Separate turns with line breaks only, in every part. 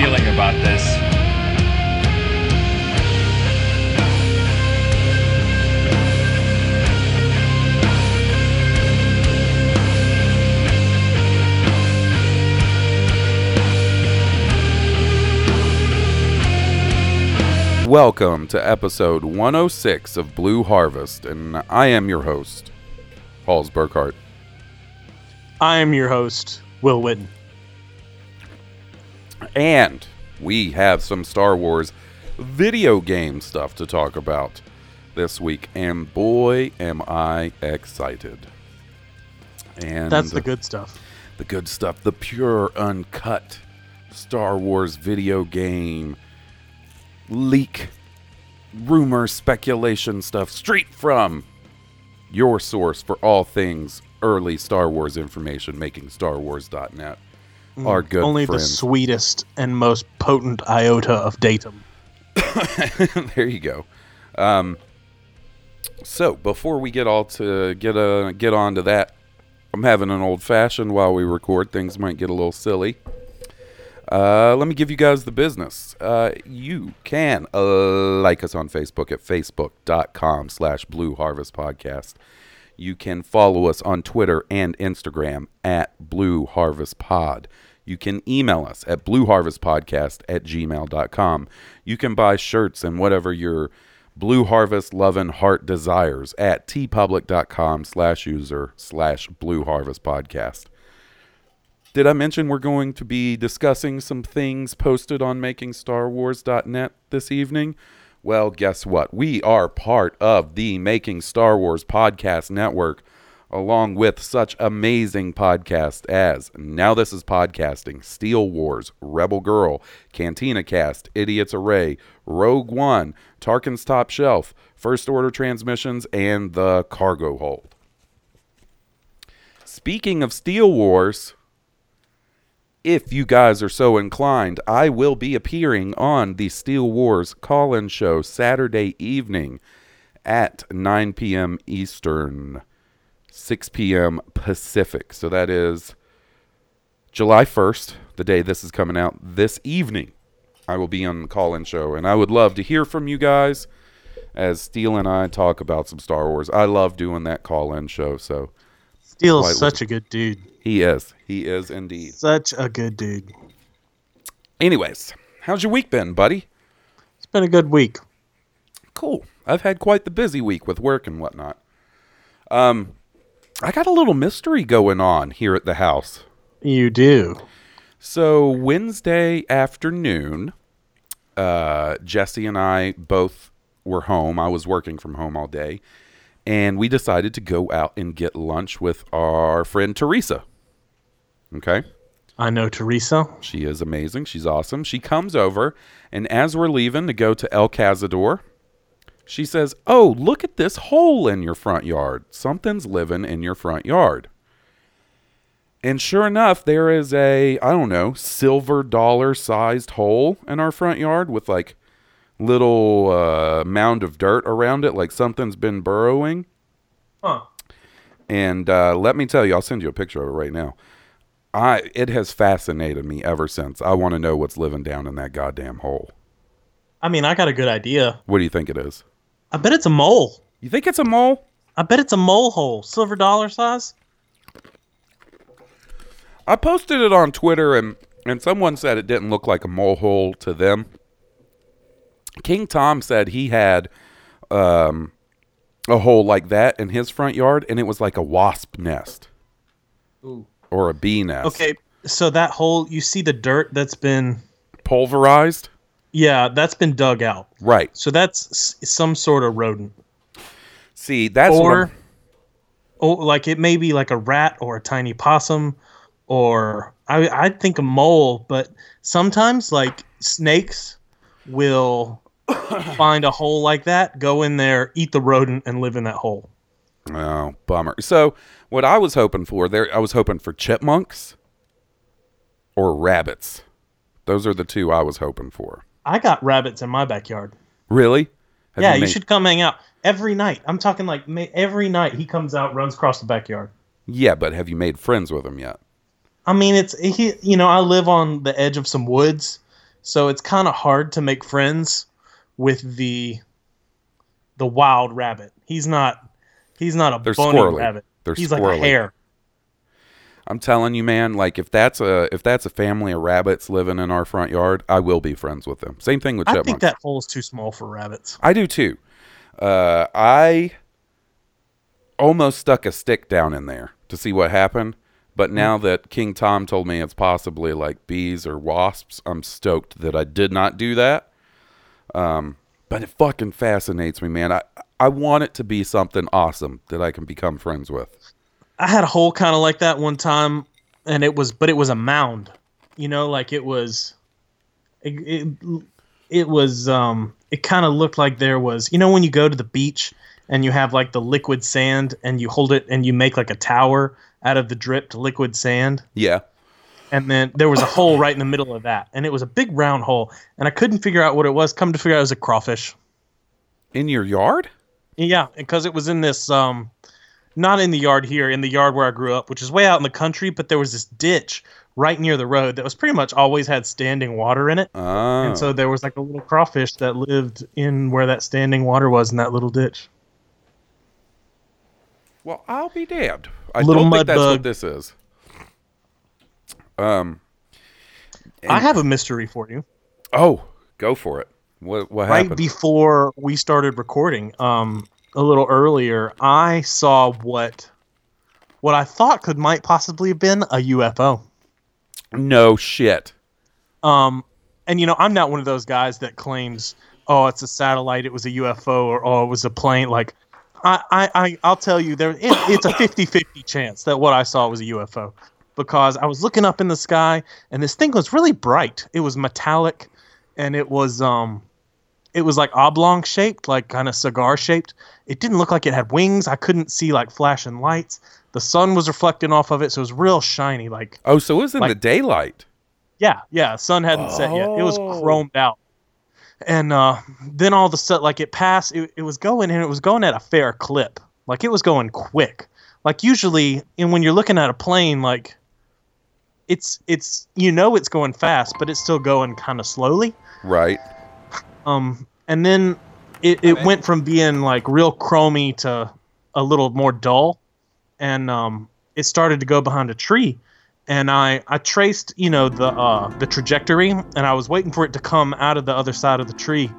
Feeling about this.
Welcome to episode 106 of Blue Harvest, and I am your host, Hawes Burkhart.
I am your host, Will Witten.
And we have some Star Wars video game stuff to talk about this week, and boy, am I excited! And
That's the good stuff.
the good stuff, the pure, uncut Star Wars video game leak, rumor, speculation stuff straight from your source for all things early Star Wars information, making StarWars.net. Our good
Mm, Only the sweetest and most potent iota of datum.
there you go. Um, so before we get all to get uh, get on to that, I'm having an old fashioned while we record. Things might get a little silly. Uh, let me give you guys the business. Uh, you can uh, like us on Facebook at facebook.com slash Blue Harvest Podcast. You can follow us on Twitter and Instagram at Blue Harvest Pod. You can email us at blueharvestpodcast at gmail.com. You can buy shirts and whatever your Blue Harvest love and heart desires at teepublic.com slash user slash Blue Harvest Podcast. Did I mention we're going to be discussing some things posted on makingstarwars.net this evening? Well, guess what? We are part of the Making Star Wars Podcast Network, along with such amazing podcasts as Now This Is Podcasting, Steele Wars, Rebel Girl, Cantina Cast, Idiots Array, Rogue One, Tarkin's Top Shelf, First Order Transmissions, and The Cargo Hold. Speaking of Steele Wars, if you guys are so inclined, I will be appearing on the Steele Wars call in show Saturday evening at 9 p.m. Eastern, 6 p.m. Pacific. So that is July 1st, the day this is coming out. This evening, I will be on the call in show, and I would love to hear from you guys as Steele and I talk about some Star Wars. I love doing that call in show, so
Steele's
Quite
such a good dude.
he is. He is indeed.
Such a good dude.
Anyways, how's your week been, buddy?
It's been a good week.
Cool. I've had quite the busy week with work and whatnot. Um, I got a little mystery going on here at the house.
You do.
So Wednesday afternoon, uh, Jesse and I both were home. I was working from home all day, and we decided to go out and get lunch with our friend Teresa. Okay.
I know Teresa.
She is amazing. She's awesome. She comes over, and as we're leaving to go to El Cazador, she says, Oh, look at this hole in your front yard. Something's living in your front yard. And sure enough, there is a, I don't know, silver dollar sized hole in our front yard with like little uh, mound of dirt around it, like something's been burrowing.
Huh.
And uh, let me tell you, I'll send you a picture of it right now. I it has fascinated me ever since. I want to know what's living down in that goddamn hole.
I mean, I got a good idea.
What do you think it is?
I bet it's a mole.
You think it's a mole?
I bet it's a mole hole, silver dollar size.
I posted it on Twitter and and someone said it didn't look like a mole hole to them. King Tom said he had um, a hole like that in his front yard, and it was like a wasp nest or a bee nest.
Okay, so that hole, you see the dirt that's been,
pulverized.
Yeah, that's been dug out.
Right.
So that's s- some sort of rodent,
See, that's what
or, oh, like it may be like a rat or a tiny possum, or I I think a mole. But sometimes like snakes will find a hole like that, go in there, eat the rodent, and live in that hole.
Oh, bummer. So, what I was hoping for there, I was hoping for chipmunks or rabbits. Those are the two I was hoping for.
I got rabbits in my backyard.
Really? Have
yeah, you,
made-
should come hang out every night. I'm talking like every night he comes out, runs across the backyard.
Yeah, but have you made friends with him yet?
I mean, it's he. You know, I live on the edge of some woods, so it's kind of hard to make friends with the the wild rabbit. He's not. He's not a
They're squirrely.
rabbit.
They're
he's
squirrely.
like a hare.
I'm telling you, man. Like if that's a if that's a family of rabbits living in our front yard, I will be friends with them. Same thing with
I think that hole is too small for rabbits.
I do too. Uh, I almost stuck a stick down in there to see what happened, but now that King Tom told me it's possibly like bees or wasps, I'm stoked that I did not do that. Um, but it fucking fascinates me, man. I I want it to be something awesome that I can become friends with.
I had a hole kind of like that one time, and it was, but it was a mound. You know, like it was, it, it, it was, um, it kind of looked like there was, you know, when you go to the beach and you have like the liquid sand and you hold it and you make like a tower out of the dripped liquid sand,
Yeah.
and then there was a hole right in the middle of that, and it was a big round hole, and I couldn't figure out what it was. Come to figure out, it was a crawfish.
In your yard?
Yeah, because it was in this um not in the yard here, in the yard where I grew up, which is way out in the country, but there was this ditch right near the road that was pretty much always had standing water in it.
Oh.
And so there was like a little crawfish that lived in where that standing water was in that little ditch.
Well, I'll be damned. I
Little
don't
mud
think that's what
bug.
this is. Um.
I have a mystery for you.
Oh, go for it. What what
Right
happened?
before we started recording, um a little earlier, I saw what what I thought could might possibly have been a UFO.
no shit.
Um, and you know, I'm not one of those guys that claims, "Oh, it's a satellite, it was a UFO, or oh, it was a plane." Like, I, I, I I'll tell you, there, it, it's a 50-50 chance that what I saw was a UFO, because I was looking up in the sky, and this thing was really bright. It was metallic, and it was um, it was like oblong shaped, like kind of cigar shaped. It didn't look like it had wings. I couldn't see like flashing lights. The sun was reflecting off of it, so it was real shiny, like
Oh, so it was in
Like-
the daylight.
yeah, yeah. Sun hadn't set yet. It was
Oh.
chromed out. And uh, then all of a sudden, like it passed, it, it was going and it was going at a fair clip. Like it was going quick. Like usually, and when you're looking at a plane, like it's it's you know it's going fast, but it's still going kind of slowly.
Right.
Um, and then it, it went from being like real chromy to a little more dull, and um, it started to go behind a tree. And I, I traced, you know, the uh, the trajectory, and I was waiting for it to come out of the other side of the tree,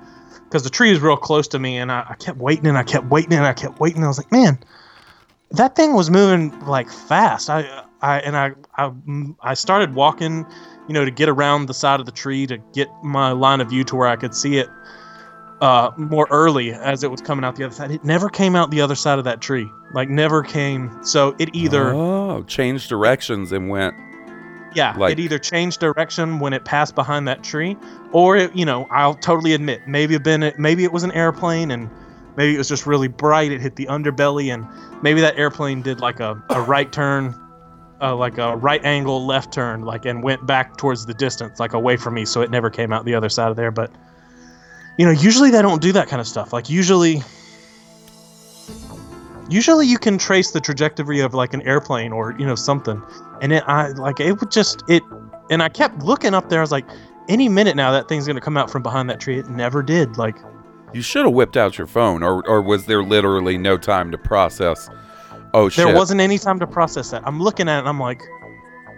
because the tree was real close to me, and I, I kept waiting and I kept waiting and I kept waiting. And I was like, man, that thing was moving like fast. I, I and I, I, I started walking, you know, to get around the side of the tree to get my line of view to where I could see it uh, more early as it was coming out the other side. It never came out the other side of that tree. Like never came. So it either
Oh, changed directions and went.
yeah,
like-
it either changed direction when it passed behind that tree, or it, you know, I'll totally admit maybe it been maybe it was an airplane and maybe it was just really bright. It hit the underbelly and maybe that airplane did like a, a right turn. Uh, like a right angle left turn, like and went back towards the distance, like away from me, so it never came out the other side of there. But you know, usually they don't do that kind of stuff. Like usually, usually you can trace the trajectory of like an airplane or you know something, and it I like it would just it, and I kept looking up there. I was like, any minute now that thing's gonna come out from behind that tree. It never did. Like
You should have whipped out your phone, or or was there literally no time to process? Oh shit!
there wasn't any time to process that. I'm looking at it and I'm like,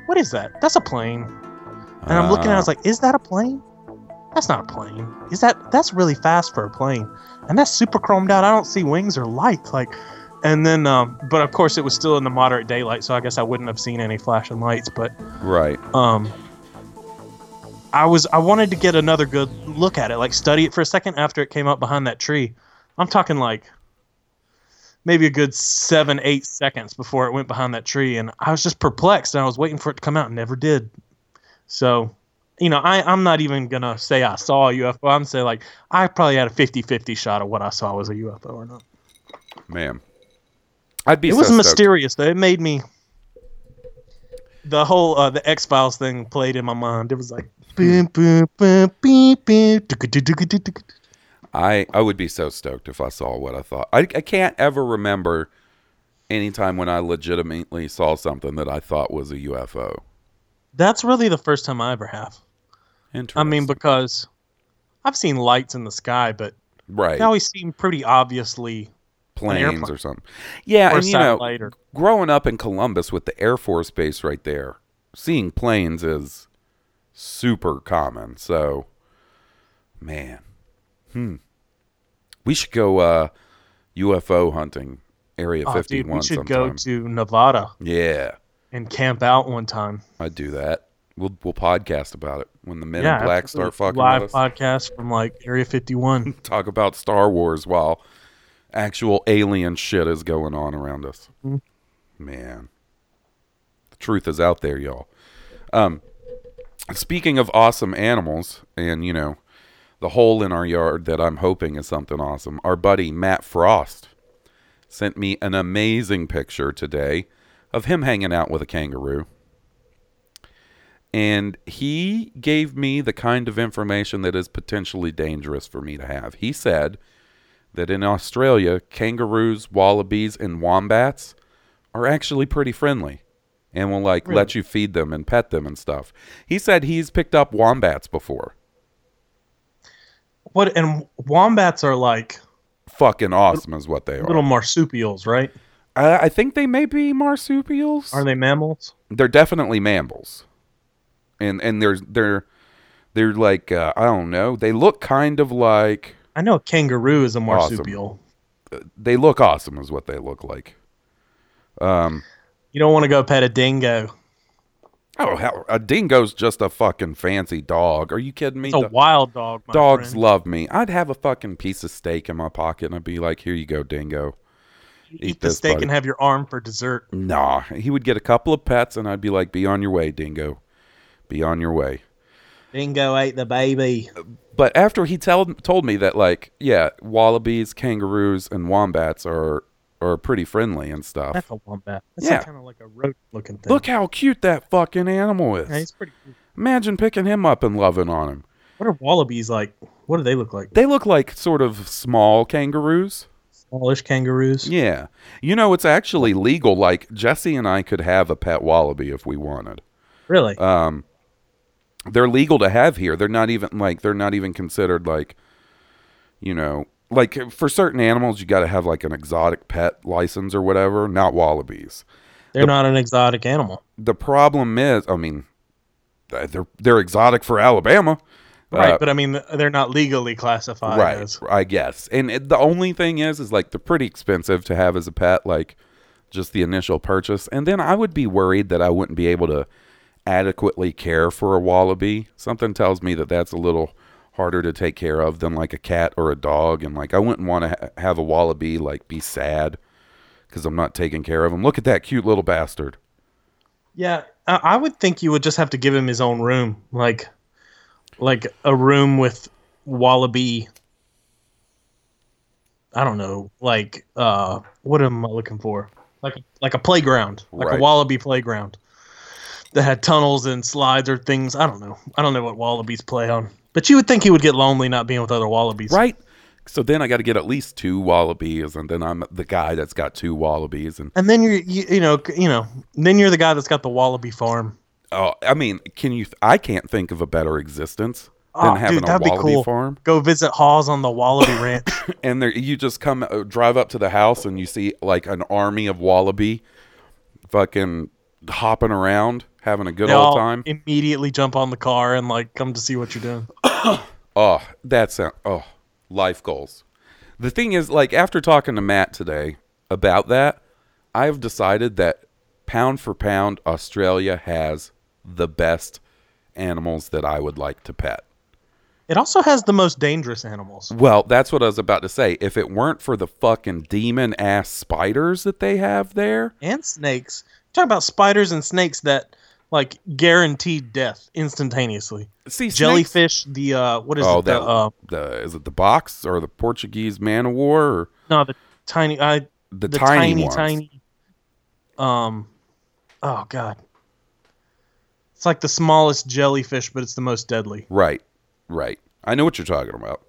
what is that? That's a plane. And I'm looking at it, I was like, is that a plane? That's not a plane. Is that that's really fast for a plane? And that's super chromed out. I don't see wings or lights. Like and then um but of course it was still in the moderate daylight, so I guess I wouldn't have seen any flashing lights, but
right.
um I was I wanted to get another good look at it, like study it for a second after it came up behind that tree. I'm talking like maybe a good seven, eight seconds before it went behind that tree, and I was just perplexed and I was waiting for it to come out and never did. So, you know, I, I'm not even gonna say I saw a UFO. I'm saying like I probably had a 50-50 shot of what I saw was a UFO or not.
Man, I'd be.
it
so
was
stoked.
mysterious though. It made me the whole uh, the X Files thing played in my mind. It was like boom boom boom boom boom.
I I would be so stoked if I saw what I thought. I I can't ever remember any time when I legitimately saw something that I thought was a UFO.
That's really the first time I ever have.
Interesting.
I mean, because I've seen lights in the sky, but
right,
they always seem pretty obviously
planes or something. Yeah,
or
and you know,
or
growing up in Columbus with the Air Force Base right there, seeing planes is super common. So, man, hmm, we should go uh, UFO hunting, Area
oh,
Fifty
dude, we should
sometime.
go to Nevada
Yeah,
and camp out one time.
I'd do that. We'll we'll podcast about it when the Men
yeah,
in Black start fucking
live
with us.
podcast from like Area 51.
Talk about Star Wars while actual alien shit is going on around us.
Mhm.
Man, the truth is out there, y'all. Um, speaking of awesome animals, and you know, the hole in our yard that I'm hoping is something awesome. Our buddy Matt Frost sent me an amazing picture today of him hanging out with a kangaroo. And he gave me the kind of information that is potentially dangerous for me to have. He said that in Australia, kangaroos, wallabies, and wombats are actually pretty friendly and will like let you feed them and pet them and stuff. He said he's picked up wombats before.
What and wombats are like
Fucking awesome is what they are.
little marsupials, right?
I, I think they may be marsupials.
Are they mammals?
They're definitely mammals, and and they're they're they're like uh, I don't know. They look kind of like
I know a kangaroo is a marsupial.
they look awesome is what they look like. Um.
You don't want to go pet a dingo.
Oh hell, a dingo's just a fucking fancy dog. Are you kidding me?
It's a
Do-
wild dog. My
Dogs
friend.
love me. I'd have a fucking piece of steak in my pocket and I'd be like, "Here you go, dingo."
eat,
eat
the
this,
steak
buddy.
and have your arm for dessert.
Nah, he would get a couple of pets and I'd be like, "Be on your way, dingo. Be on your way."
Dingo ate the baby.
But after he told told me that like, yeah, wallabies, kangaroos, and wombats are are pretty friendly and stuff.
That's a wombat. That's
Yeah.
kind of like a rodent looking thing.
Look how cute that fucking animal is.
yeah, he's pretty. Cool.
Imagine picking him up and loving on him.
What are wallabies like? What do they look like?
They look like sort of small kangaroos.
Smallish kangaroos.
Yeah. You know, it's actually legal. Like, Jesse and I could have a pet wallaby if we wanted.
Really?
Um, they're legal to have here. They're not even, like, they're not even considered, like, you know, like for certain animals, you got to have, like, an exotic pet license or whatever, not wallabies.
They're not an exotic animal.
The problem is, I mean, they're, they're exotic for Alabama.
Right,
Uh,
but I mean, they're not legally classified
right
as.
i guess and it, the only thing is is like they're pretty expensive to have as a pet like just the initial purchase and then i would be worried that i wouldn't be able to adequately care for a wallaby something tells me that that's a little harder to take care of than like a cat or a dog and like i wouldn't want to ha- have a wallaby like be sad because i'm not taking care of him look at that cute little bastard
Yeah, I would think you would just have to give him his own room, like, like a room with wallaby. I don't know, like, uh, what am I looking for? Like, like a playground, like
Right.
a wallaby playground that had tunnels and slides or things. I don't know. I don't know what wallabies play on, but you would think he would get lonely not being with other wallabies,
right so then i got to get at least two wallabies and then i'm the guy that's got two wallabies and
And then you're, you, you know, you know, then you're the guy that's got the wallaby farm.
Oh, I mean, can you? I can't think of a better existence than
Oh,
having
dude,
a
that'd be
wallaby
cool.
farm.
Go visit Hawes on the Wallaby Ranch.
and there you just come uh, drive up to the house and you see like an army of wallaby fucking hopping around having a good
they
old time
immediately jump on the car and like come to see what you're doing.
oh that's oh life goals the thing is like after talking to matt today about that i've decided that pound for pound australia has the best animals that i would like to pet
It also has the most dangerous animals.
Well, that's what I was about to say. If it weren't for the fucking demon ass spiders that they have there,
and snakes. Talk about spiders and snakes that like guaranteed death instantaneously.
see snakes-
Jellyfish, the uh, what is
Oh,
it?
that
The, uh,
the is it the box or the Portuguese man of war or
no, the tiny, I
the,
the
tiny,
tiny,
ones?
tiny. Um, oh god, it's like the smallest jellyfish, but it's the most deadly.
Right, right. I know what you're talking about.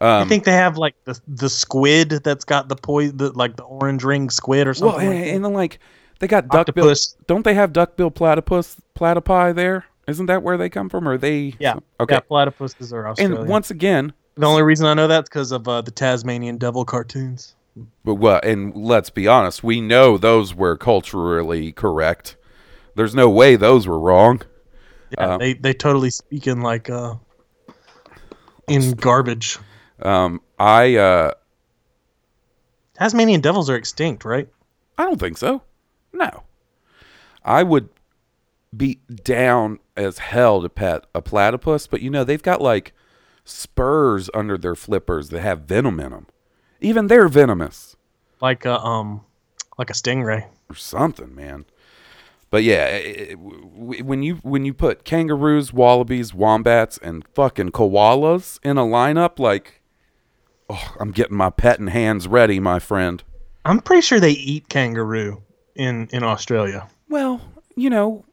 I
Um,
think they have like the the squid that's got the poison, the, like the orange ring squid or
well,
something.
and, and then like they got duckbill.
Octopus.
Don't they have duckbill platypus platypi there? Isn't that where they come from? Or they?
yeah,
Okay.
yeah, platypuses are Australian.
and once again,
the only reason I know that's because of uh, the Tasmanian devil cartoons.
But well, and let's be honest, we know those were culturally correct. There's no way those were wrong.
Yeah,
Uh,
they they totally speak in like uh in garbage.
Um, I uh,
Tasmanian devils are extinct, right?
I don't think so. No, I would be down as hell to pet a platypus, but you know they've got like spurs under their flippers that have venom in them. Even they're venomous
Like a um like a stingray.
or something, man. But yeah, it- it- when you when you put kangaroos, wallabies, wombats, and fucking koalas in a lineup, like, oh, I'm getting my petting hands ready, my friend.
I'm pretty sure they eat kangaroo in in Australia.
Well, you know,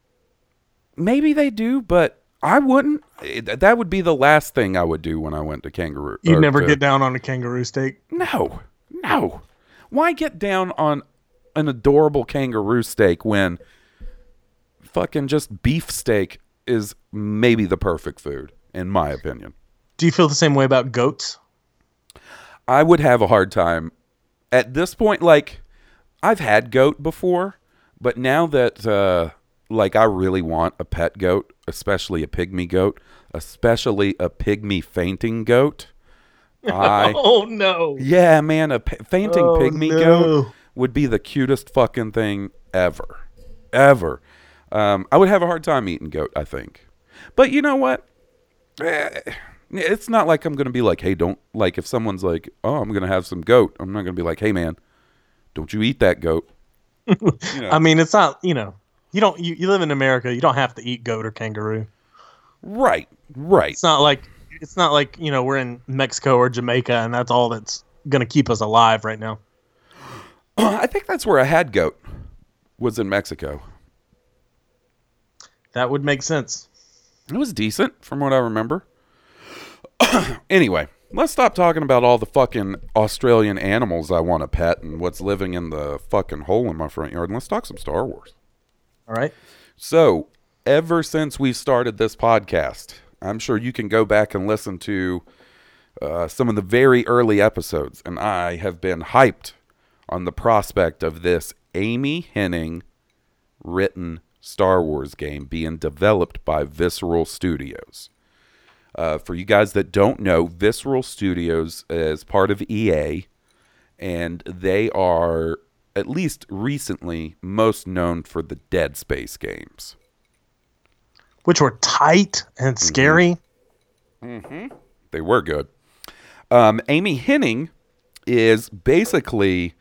maybe they do, but I wouldn't. It- That would be the last thing I would do when I went to kangaroo.
You'd never
to-
get down on a kangaroo steak.
No, no. Why get down on an adorable kangaroo steak when fucking just beef steak is maybe the perfect food, in my opinion?
Do you feel the same way about goats?
I would have a hard time at this point. Like, I've had goat before, but now that, uh, like, I really want a pet goat, especially a pygmy goat, especially a pygmy fainting goat. I
Oh no.
Yeah, man, a p- fainting
Oh,
pygmy
no.
goat would be the cutest fucking thing ever, ever. Um, I would have a hard time eating goat, I think. But you know what? Eh, It's not like I'm gonna be like, hey, don't like if someone's like, oh, I'm gonna have some goat. I'm not gonna be like, hey, man, don't you eat that goat? You know.
I mean, it's not, you know, you don't you, you live in America, you don't have to eat goat or kangaroo.
right, right.
It's not like it's not like, you know, we're in Mexico or Jamaica and that's all that's going to keep us alive right now.
I think that's where I had goat. Was in Mexico.
That would make sense.
It was decent from what I remember. anyway, let's stop talking about all the fucking Australian animals I want to pet and what's living in the fucking hole in my front yard. And let's talk some Star Wars.
All right.
So, ever since we started this podcast, I'm sure you can go back and listen to uh, some of the very early episodes, and I have been hyped on the prospect of this Amy Hennig written Star Wars game being developed by Visceral Studios. Uh, for you guys that don't know, Visceral Studios is part of EA, and they are at least recently most known for the Dead Space games.
Which were tight and scary. Mm-hmm. scary.
They were good. Um, Amy Hennig is basically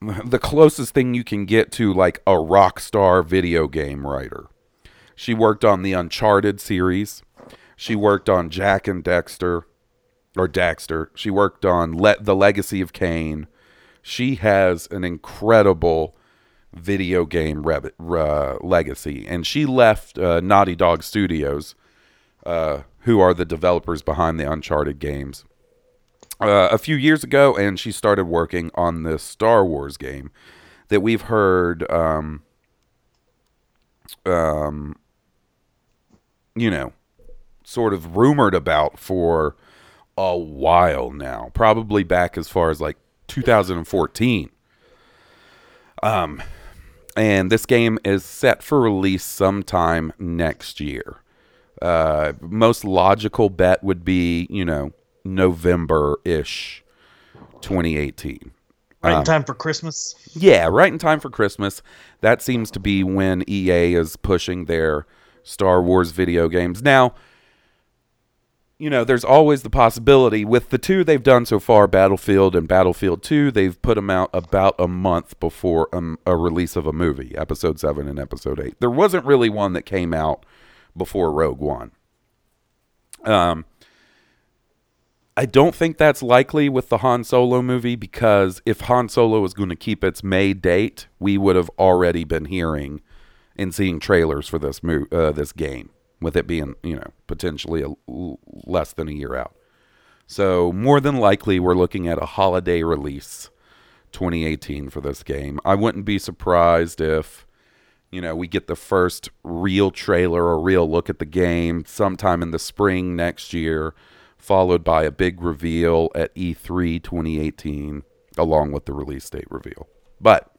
the closest thing you can get to like a rock star video game writer. She worked on the Uncharted series. She worked on Jack and Dexter, or Daxter. She worked on Le- The Legacy of Kain. She has an incredible video game rev- uh, legacy, and she left uh, Naughty Dog Studios uh, who are the developers behind the Uncharted games, uh, a few years ago, and she started working on this Star Wars game that we've heard um, um, you know, sort of rumored about for a while now, probably back as far as like 2014. Um, and this game is set for release sometime next year. Uh, most logical bet would be, you know, November ish, 2018.
Right in time for Christmas.
Yeah, right in time for Christmas. That seems to be when EA is pushing their Star Wars video games. Now, you know, there's always the possibility with the two they've done so far, Battlefield and Battlefield 2, they've put them out about a month before um, a release of a movie, Episode 7 and Episode 8. There wasn't really one that came out before Rogue One. Um, I don't think that's likely with the Han Solo movie because if Han Solo is going to keep its May date, we would have already been hearing and seeing trailers for this mo- uh, this game, with it being you know potentially a less than a year out. So more than likely, we're looking at a holiday release, 2018 for this game. I wouldn't be surprised if you know we get the first real trailer or real look at the game sometime in the spring next year followed by a big reveal at E E3 2018, along with the release date reveal. But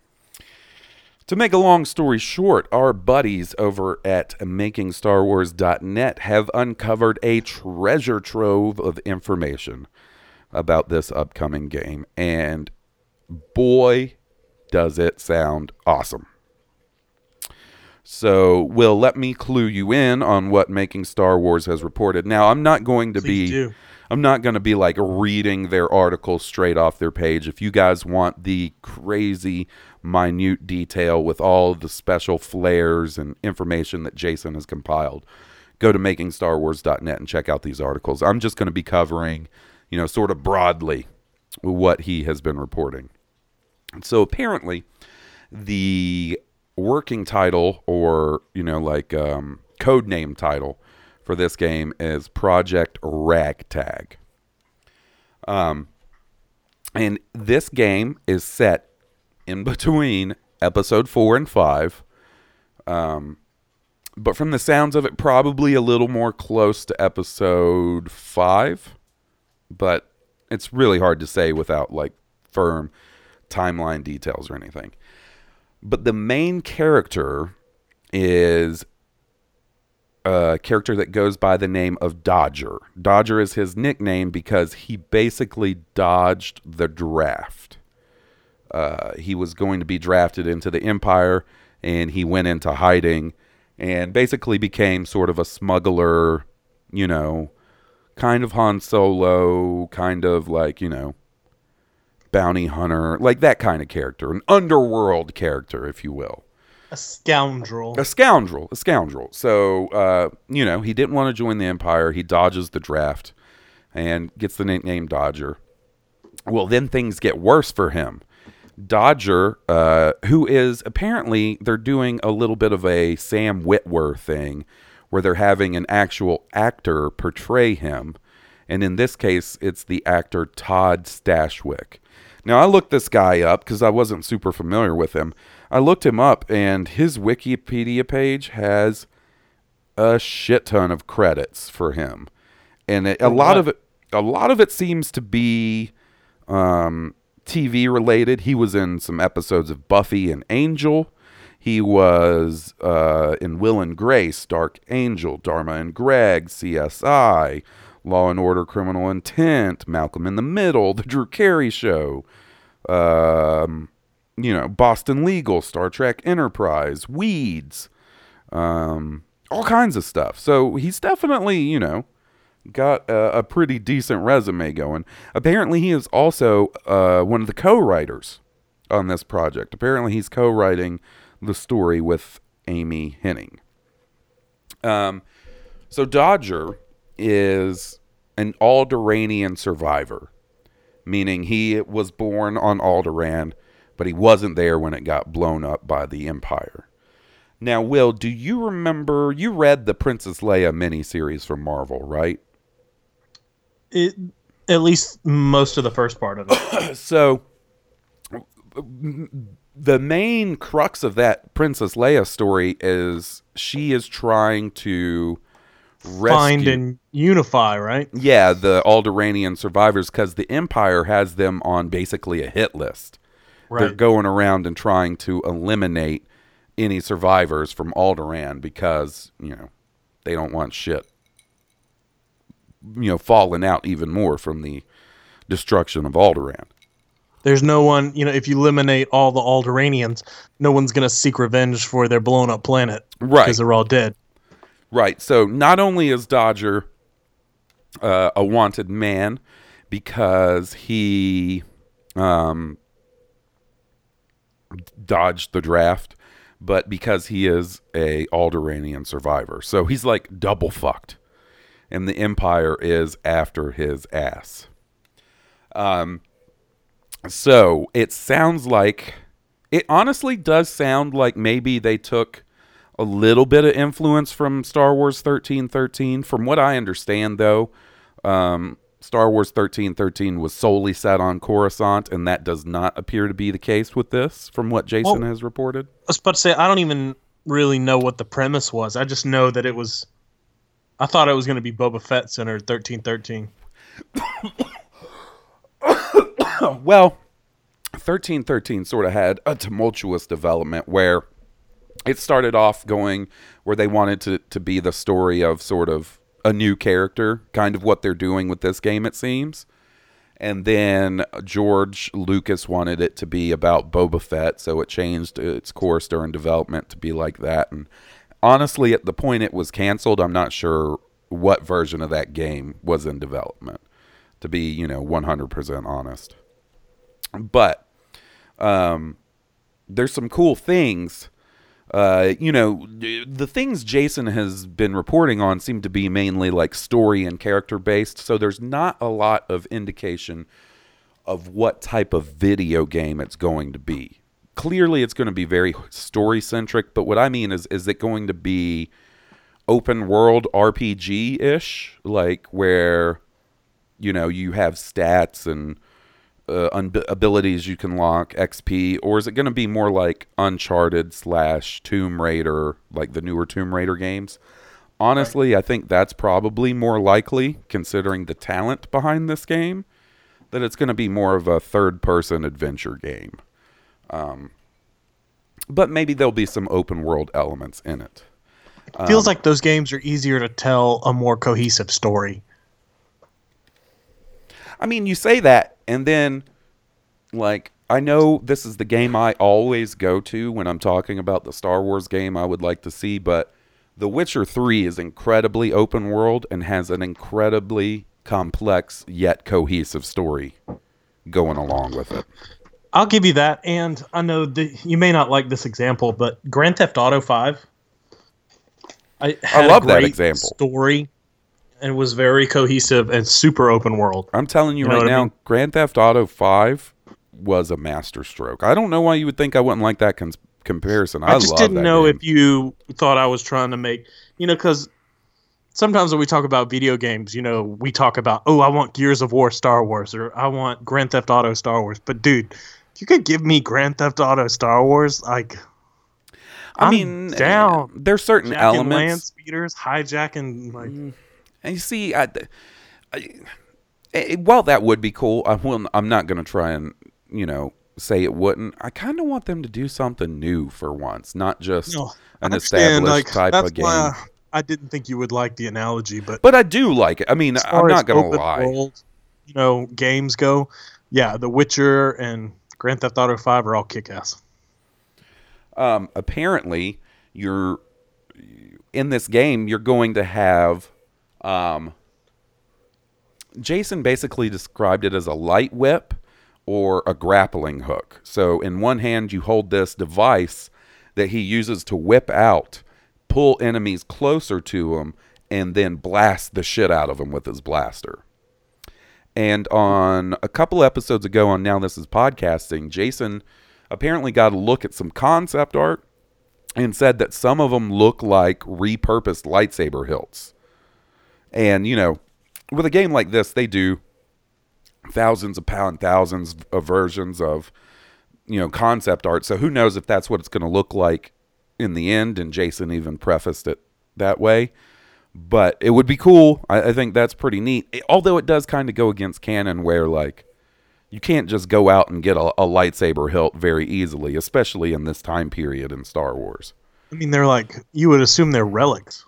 to make a long story short, our buddies over at MakingStarWars.net have uncovered a treasure trove of information about this upcoming game, and boy, does it sound awesome. So, Will, let me clue you in on what Making Star Wars has reported. Now, I'm not going to
Please
be
do.
I'm not going to be like reading their articles straight off their page. If you guys want the crazy minute detail with all the special flares and information that Jason has compiled, go to makingstarwars.net and check out these articles. I'm just going to be covering, you know, sort of broadly what he has been reporting. And So apparently, the working title or you know like um, code name title for this game is Project Ragtag. Um, and this game is set in between episode four and five. Um, but from the sounds of it, probably a little more close to episode five. But it's really hard to say without like firm timeline details or anything. But the main character is a character that goes by the name of Dodger. Dodger is his nickname because he basically dodged the draft. Uh, he was going to be drafted into the Empire, and he went into hiding and basically became sort of a smuggler, you know, kind of Han Solo, kind of like, you know, bounty hunter, like that kind of character, an underworld character, if you will
A scoundrel.
a scoundrel, a scoundrel. So, uh, you know, he didn't want to join the Empire. He dodges the draft and gets the nickname Dodger. Well, then things get worse for him. Dodger, uh, who is apparently they're doing a little bit of a Sam Witwer thing, where they're having an actual actor portray him, and in this case, it's the actor Todd Stashwick. Now, I looked this guy up because I wasn't super familiar with him. I looked him up, and his Wikipedia page has a shit ton of credits for him, and it, a lot
what?
of it, a lot of it seems to be um, TV related. He was in some episodes of Buffy and Angel. He was uh, in Will and Grace, Dark Angel, Dharma and Greg, CSI, Law and Order, Criminal Intent, Malcolm in the Middle, The Drew Carey Show, um, you know, Boston Legal, Star Trek Enterprise, Weeds, um, all kinds of stuff. So he's definitely, you know, got a, a pretty decent resume going. Apparently, he is also uh, one of the co-writers on this project. Apparently, he's co-writing the story with Amy Hennig. Um, so Dodger is an Alderaanian survivor, meaning he was born on Alderaan, but he wasn't there when it got blown up by the Empire. Now, Will, do you remember you read the Princess Leia miniseries from Marvel, right?
It, at least most of the first part of it.
so the main crux of that Princess Leia story is she is trying to
find and unify, right?
Yeah, the Alderaanian survivors, because the Empire has them on basically a hit list. They're going around and trying to eliminate any survivors from Alderaan because, you know, they don't want shit, you know, falling out even more from the destruction of Alderaan.
There's no one, you know, if you eliminate all the Alderaanians, no one's gonna seek revenge for their blown up planet,
Right.
Because they're all dead.
Right. So not only is Dodger uh, a wanted man because he um, dodged the draft, but because he is a Alderaanian survivor. So he's like double fucked, and the Empire is after his ass. Um. So it sounds like it honestly does sound like maybe they took a little bit of influence from Star Wars 1313. From what I understand, though, um, Star Wars 1313 was solely set on Coruscant, and that does not appear to be the case with this, from what Jason
Well-
has reported.
I was about to say I don't even really know what the premise was. I just know that it was. I thought it was going to be Boba Fett centered thirteen thirteen.
Well, 1313 sort of had a tumultuous development where it started off going where they wanted to, to be the story of sort of a new character, kind of what they're doing with this game, it seems. And then George Lucas wanted it to be about Boba Fett, so it changed its course during development to be like that. And honestly, at the point it was canceled, I'm not sure what version of that game was in development, to be, you know, 100% honest. But um, there's some cool things. Uh, you know, the things Jason has been reporting on seem to be mainly like story and character based. So there's not a lot of indication of what type of video game it's going to be. Clearly, it's going to be very story centric. But what I mean is, is it going to be open world RPG ish, like where you know you have stats and uh, un- abilities you can lock XP, or is it going to be more like Uncharted slash Tomb Raider, like the newer Tomb Raider games? Honestly, I think that's probably more likely, considering the talent behind this game, that it's going to be more of a third person adventure game. Um, but maybe there'll be some open world elements in it.
Feels like those games are easier to tell a more cohesive story.
I mean, you say that, and then, like, I know this is the game I always go to when I'm talking about the Star Wars game I would like to see, but The Witcher 3 is incredibly open world and has an incredibly complex yet cohesive story going along with it.
I'll give you that, and I know that you may not like this example, but Grand Theft Auto Five. I, had a
love that example.
Story, and was very cohesive and super open world.
I'm telling you,
You
right
what I
now,
mean?
Grand Theft Auto 5 was a masterstroke. I don't know why you would think I wouldn't like that cons- comparison. I,
I, just
love
didn't
that
know
game.
if you thought I was trying to make, you know, because sometimes when we talk about video games, you know, we talk about, oh, I want Gears of War Star Wars or I want Grand Theft Auto Star Wars. But dude, you could give me Grand Theft Auto Star Wars, like
I
I'm
mean,
down.
there's certain
jacking land
elements.
speeders, hijacking, like mm.
And you see, I, I, I- while that would be cool, I will. I'm not going to try and you know say it wouldn't. I kind of want them to do something new for once, not just
No,
an established
like,
type of game.
why I didn't think you would like the analogy, but
But I do like it. I mean, I'm not going to lie.
world, you know, games go, yeah, The Witcher and Grand Theft Auto Five are all kick ass.
um, apparently you're in this game you're going to have um, jason basically described it as a light whip or a grappling hook so in one hand you hold this device that he uses to whip out pull enemies closer to him and then blast the shit out of them with his blaster and on a couple episodes ago on Now This Is Podcasting, Jason apparently got a look at some concept art and said that some of them look like repurposed lightsaber hilts. And, you know, with a game like this, they do thousands upon thousands of versions of, you know, concept art. So who knows if that's what it's going to look like in the end. And Jason even prefaced it that way. but it would be cool. I, I think that's pretty neat. It- although it does kind of go against canon, where like you can't just go out and get a, a lightsaber hilt very easily, especially in this time period in Star Wars.
I mean, they're like you would assume they're relics.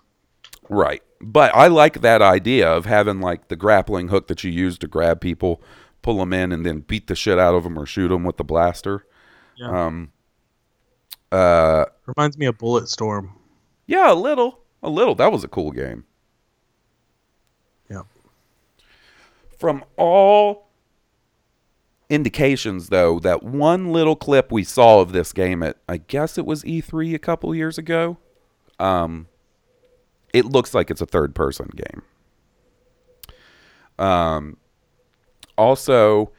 Right. But I like that idea of having like the grappling hook that you use to grab people, pull them in, and then beat the shit out of them or shoot them with the blaster.
Yeah.
Um. Uh.
Reminds me of Bulletstorm.
Yeah, a little, a little. That was a cool game.
Yeah.
From all indications, though, that one little clip we saw of this game at, I guess it was E3 a couple years ago, um, it looks like it's a third person game. Um, also,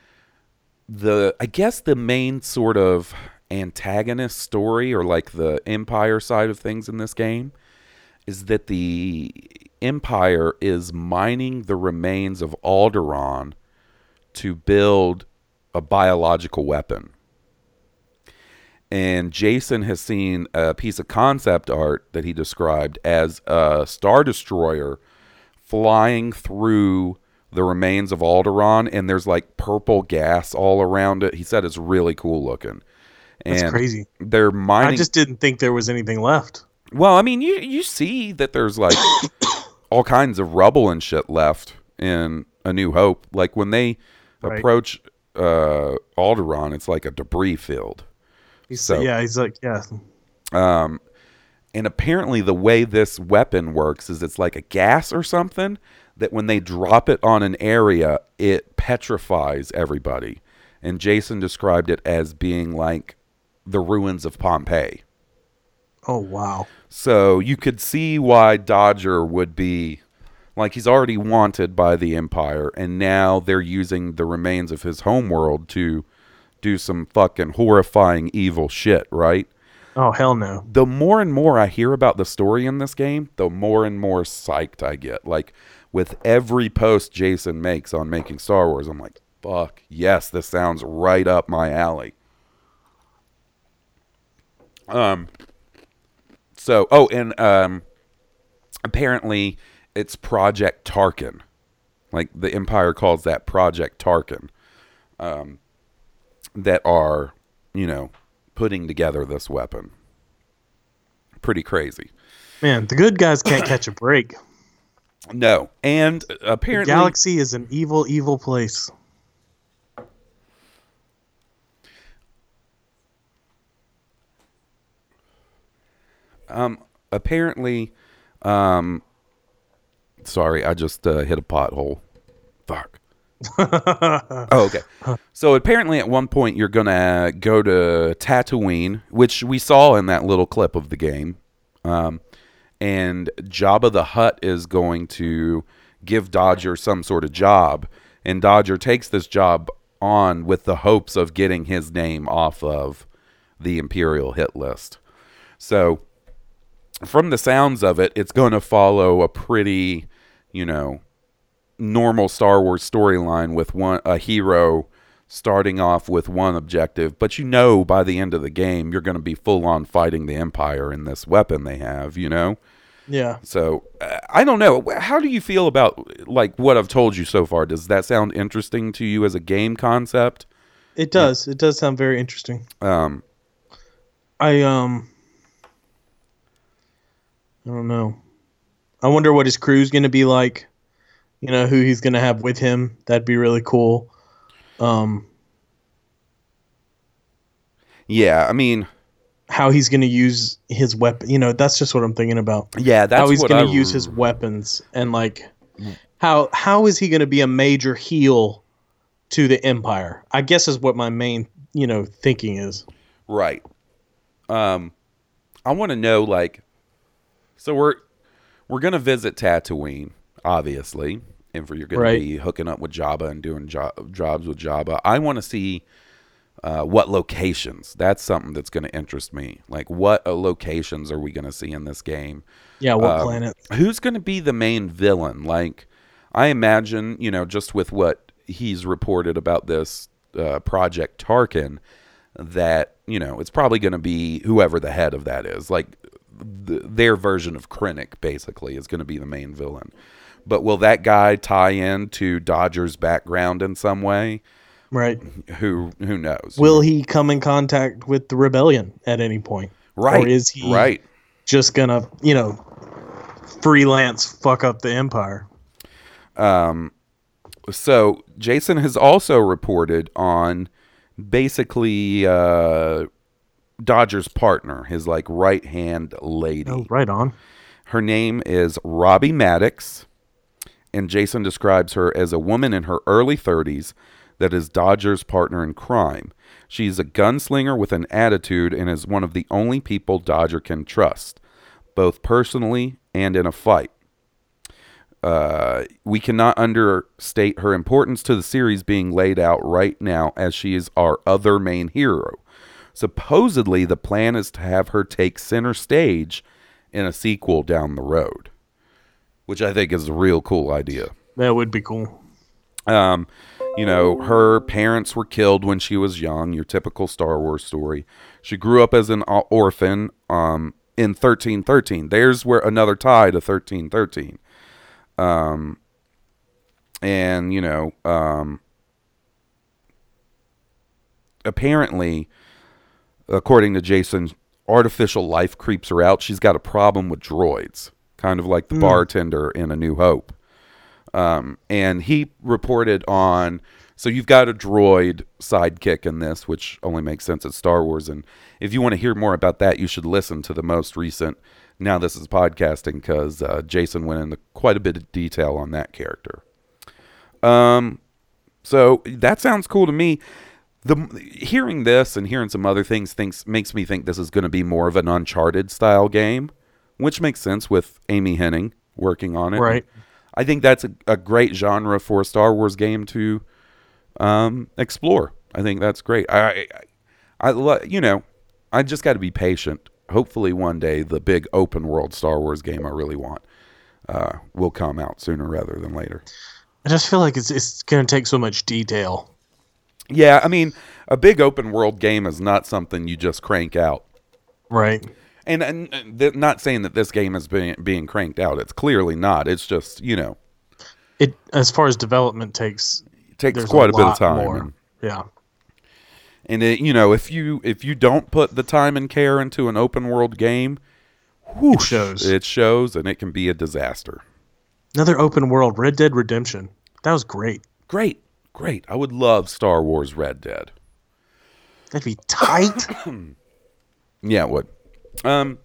the I guess the main sort of antagonist story or like the empire side of things in this game is that the empire is mining the remains of Alderaan to build a biological weapon. And Jason has seen a piece of concept art that he described as a star destroyer flying through the remains of Alderaan, and there's like purple gas all around it. He said it's really cool looking.
That's
and
crazy.
They're mining.
I just didn't think there was anything left.
Well, I mean, you you see that there's like all kinds of rubble and shit left in A New Hope. Like when they
Right.
approach uh, Alderaan, it's like a debris field.
He's,
So-
yeah, he's like, yeah,
Um, and apparently, the way this weapon works is it's like a gas or something that when they drop it on an area, it petrifies everybody. And Jason described it as being like the ruins of Pompeii.
oh wow,
So you could see why Dodger would be like he's already wanted by the Empire, and now they're using the remains of his homeworld to do some fucking horrifying evil shit, right?
oh hell no.
The more and more I hear about the story in this game, the more and more psyched I get. Like with every post Jason makes on making Star Wars, I'm like, fuck, yes, this sounds right up my alley. Um so oh and um apparently it's Project Tarkin. Like the Empire calls that Project Tarkin. Um that are, you know, putting together this weapon. Pretty crazy.
Man, the good guys can't catch a break.
No. And
The
apparently
galaxy is an evil, evil place.
um apparently um sorry, I just uh, hit a pothole. Fuck. oh, okay. So apparently, at one point, you're gonna go to Tatooine, which we saw in that little clip of the game, um, and Jabba the Hutt is going to give Dodger some sort of job, and Dodger takes this job on with the hopes of getting his name off of the Imperial hit list. So, from the sounds of it, it's going to follow a pretty, you know, normal Star Wars storyline with one a hero starting off with one objective, but you know by the end of the game you're going to be full on fighting the Empire in this weapon they have, you know.
Yeah.
So uh, I don't know. How do you feel about like what I've told you so far? Does that sound interesting to you as a game concept?
It does. It does sound very interesting.
Um,
I um I don't know. I wonder what his crew's going to be like. You know, who he's going to have with him. That'd be really cool. Um
yeah, I mean,
how he's going to use his weapon. You know, that's just what I'm thinking about.
yeah, that's
how he's going to use his weapons and like how how is he going to be a major heel to the empire? I guess is what my main, you know, thinking is.
Right. Um, I want to know like, so we're we're gonna visit Tatooine, obviously, and for you're gonna be hooking up with Jabba and doing jo- jobs with Jabba. I want to see uh, what locations. That's something that's gonna interest me. Like, what uh, locations are we gonna see in this game?
Yeah, what
Um,
planet?
Who's going to be the main villain? Like, I imagine, you know, just with what he's reported about this uh, Project Tarkin, that, you know, it's probably going to be whoever the head of that is. Like, th- their version of Krennic basically is going to be the main villain. But will that guy tie in to Dodger's background in some way?
Right.
Who who knows?
Will he come in contact with the rebellion at any point?
right?
Or is he
right?
just gonna, you know, freelance fuck up the empire?
Um So Jason has also reported on basically uh, Dodger's partner, his like right hand lady.
Oh, right on.
Her name is Robbie Maddox, and Jason describes her as a woman in her early 30s that is Dodger's partner in crime. She's a gunslinger with an attitude and is one of the only people Dodger can trust, both personally and in a fight. Uh, we cannot understate her importance to the series being laid out right now as she is our other main hero. Supposedly, the plan is to have her take center stage in a sequel down the road, which I think is a real cool idea.
That would be cool.
Um, you know, her parents were killed when she was young, your typical Star Wars story. She grew up as an orphan um, in 1313. There's where another tie to 1313. Um, and, you know, um, apparently, according to Jason, artificial life creeps her out. She's got a problem with droids, kind of like the bartender in A New Hope. Um, and he reported on. So you've got a droid sidekick in this, which only makes sense at Star Wars. And if you want to hear more about that, you should listen to the most recent. Now this is podcasting because uh, Jason went into quite a bit of detail on that character. Um, so that sounds cool to me. The hearing this and hearing some other things thinks makes me think this is going to be more of an Uncharted style game, which makes sense with Amy Hennig working on it.
Right.
I think that's a, a great genre for a Star Wars game to um, explore. I think that's great. I, I, I lo- you know, I just got to be patient. Hopefully, one day the big open world Star Wars game I really want uh, will come out sooner rather than later.
I just feel like it's it's gonna take so much detail.
Yeah, I mean, a big open world game is not something you just crank out.
Right.
And, and and th- not saying that this game is being being cranked out. It's clearly not. It's just you know
It as far as development takes
it takes quite a, bit of time. And,
Yeah.
and it, you know if you if you don't put the time and care into an open world game,
It shows.
it shows and it can be a disaster.
Another open world, Red Dead Redemption. That was great.
Great, great. I would love Star Wars Red Dead.
That'd be tight.
Yeah, it would. Um,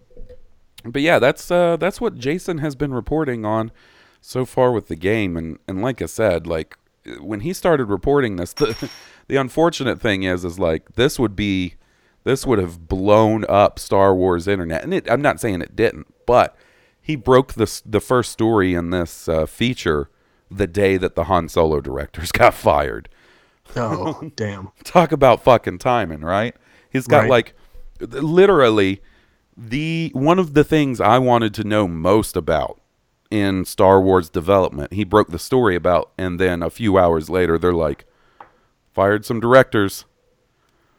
but yeah, that's uh, that's what Jason has been reporting on so far with the game, and and like I said, like when he started reporting this, the the unfortunate thing is, is like this would be this would have blown up Star Wars internet, and it, I'm not saying it didn't, but he broke this the first story in this uh, feature the day that the Han Solo directors got fired
oh, damn.
talk about fucking timing, right? He's got
Right.
like literally the one of the things I wanted to know most about in Star Wars development. He broke the story about and then a few hours later they're like fired some directors.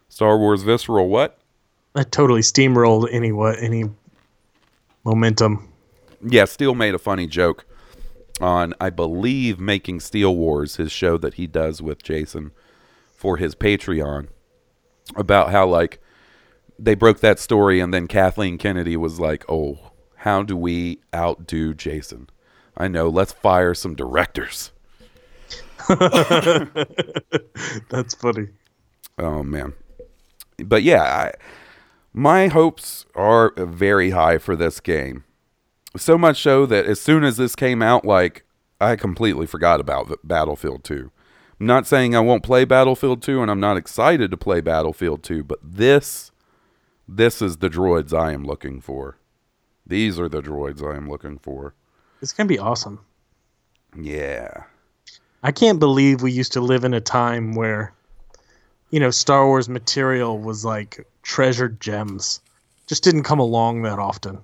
Star Wars Visceral what?
That totally steamrolled any what any momentum.
Yeah, Steele made a funny joke on, I believe, Making Steele Wars, his show that he does with Jason for his Patreon, about how, like, they broke that story, and then Kathleen Kennedy was like, oh, how do we outdo Jason? I know, let's fire some directors.
That's funny.
Oh man. But yeah, I, my hopes are very high for this game. So much so that as soon as this came out like I completely forgot about Battlefield 2. I'm not saying I won't play Battlefield 2 and I'm not excited to play Battlefield 2, but this this is the droids I am looking for. These are the droids I am looking for.
It's gonna be awesome.
Yeah.
I can't believe we used to live in a time where, you know, Star Wars material was like treasured gems. Just didn't come along that often.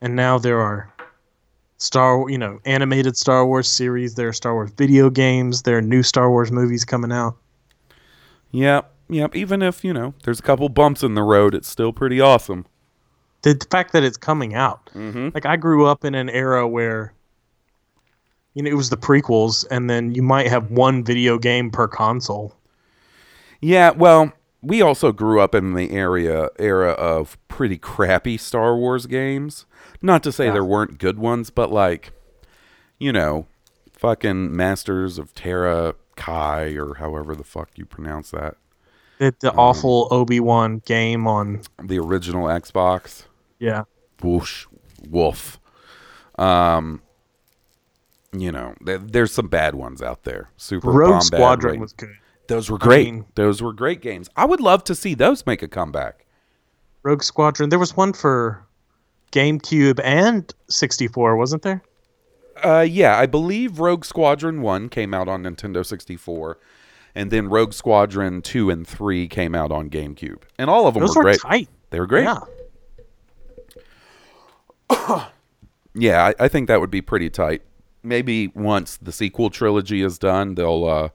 And now there are Star, you know, animated Star Wars series, there are Star Wars video games, there are new Star Wars movies coming out.
Yep. Yep. Even if, you know, there's a couple bumps in the road, it's still pretty awesome.
the, the fact that it's coming out.
Mm-hmm.
Like I grew up in an era where you know it was the prequels, and then you might have one video game per console.
Yeah, well, we also grew up in the area era of pretty crappy Star Wars games. Not to say
Yeah.
there weren't good ones, but like, you know, fucking Masters of Terra Kai or however the fuck you pronounce that.
The, the awful Obi Wan game on
The original Xbox.
yeah.
whoosh, woof. Um, you know, th- there's some bad ones out there. Super
Rogue Squadron was good.
Those were great.
mean-
those were great games. I would love to see those make a comeback.
Rogue Squadron. There was one for GameCube and 64, wasn't there?
Uh, yeah, I believe Rogue Squadron One came out on Nintendo 64, and then Rogue Squadron Two and Three came out on GameCube, and all of them
Those
were great.
tight.
They were great.
Yeah.
Yeah, I, I think that would be pretty tight. Maybe once the sequel trilogy is done, they'll uh,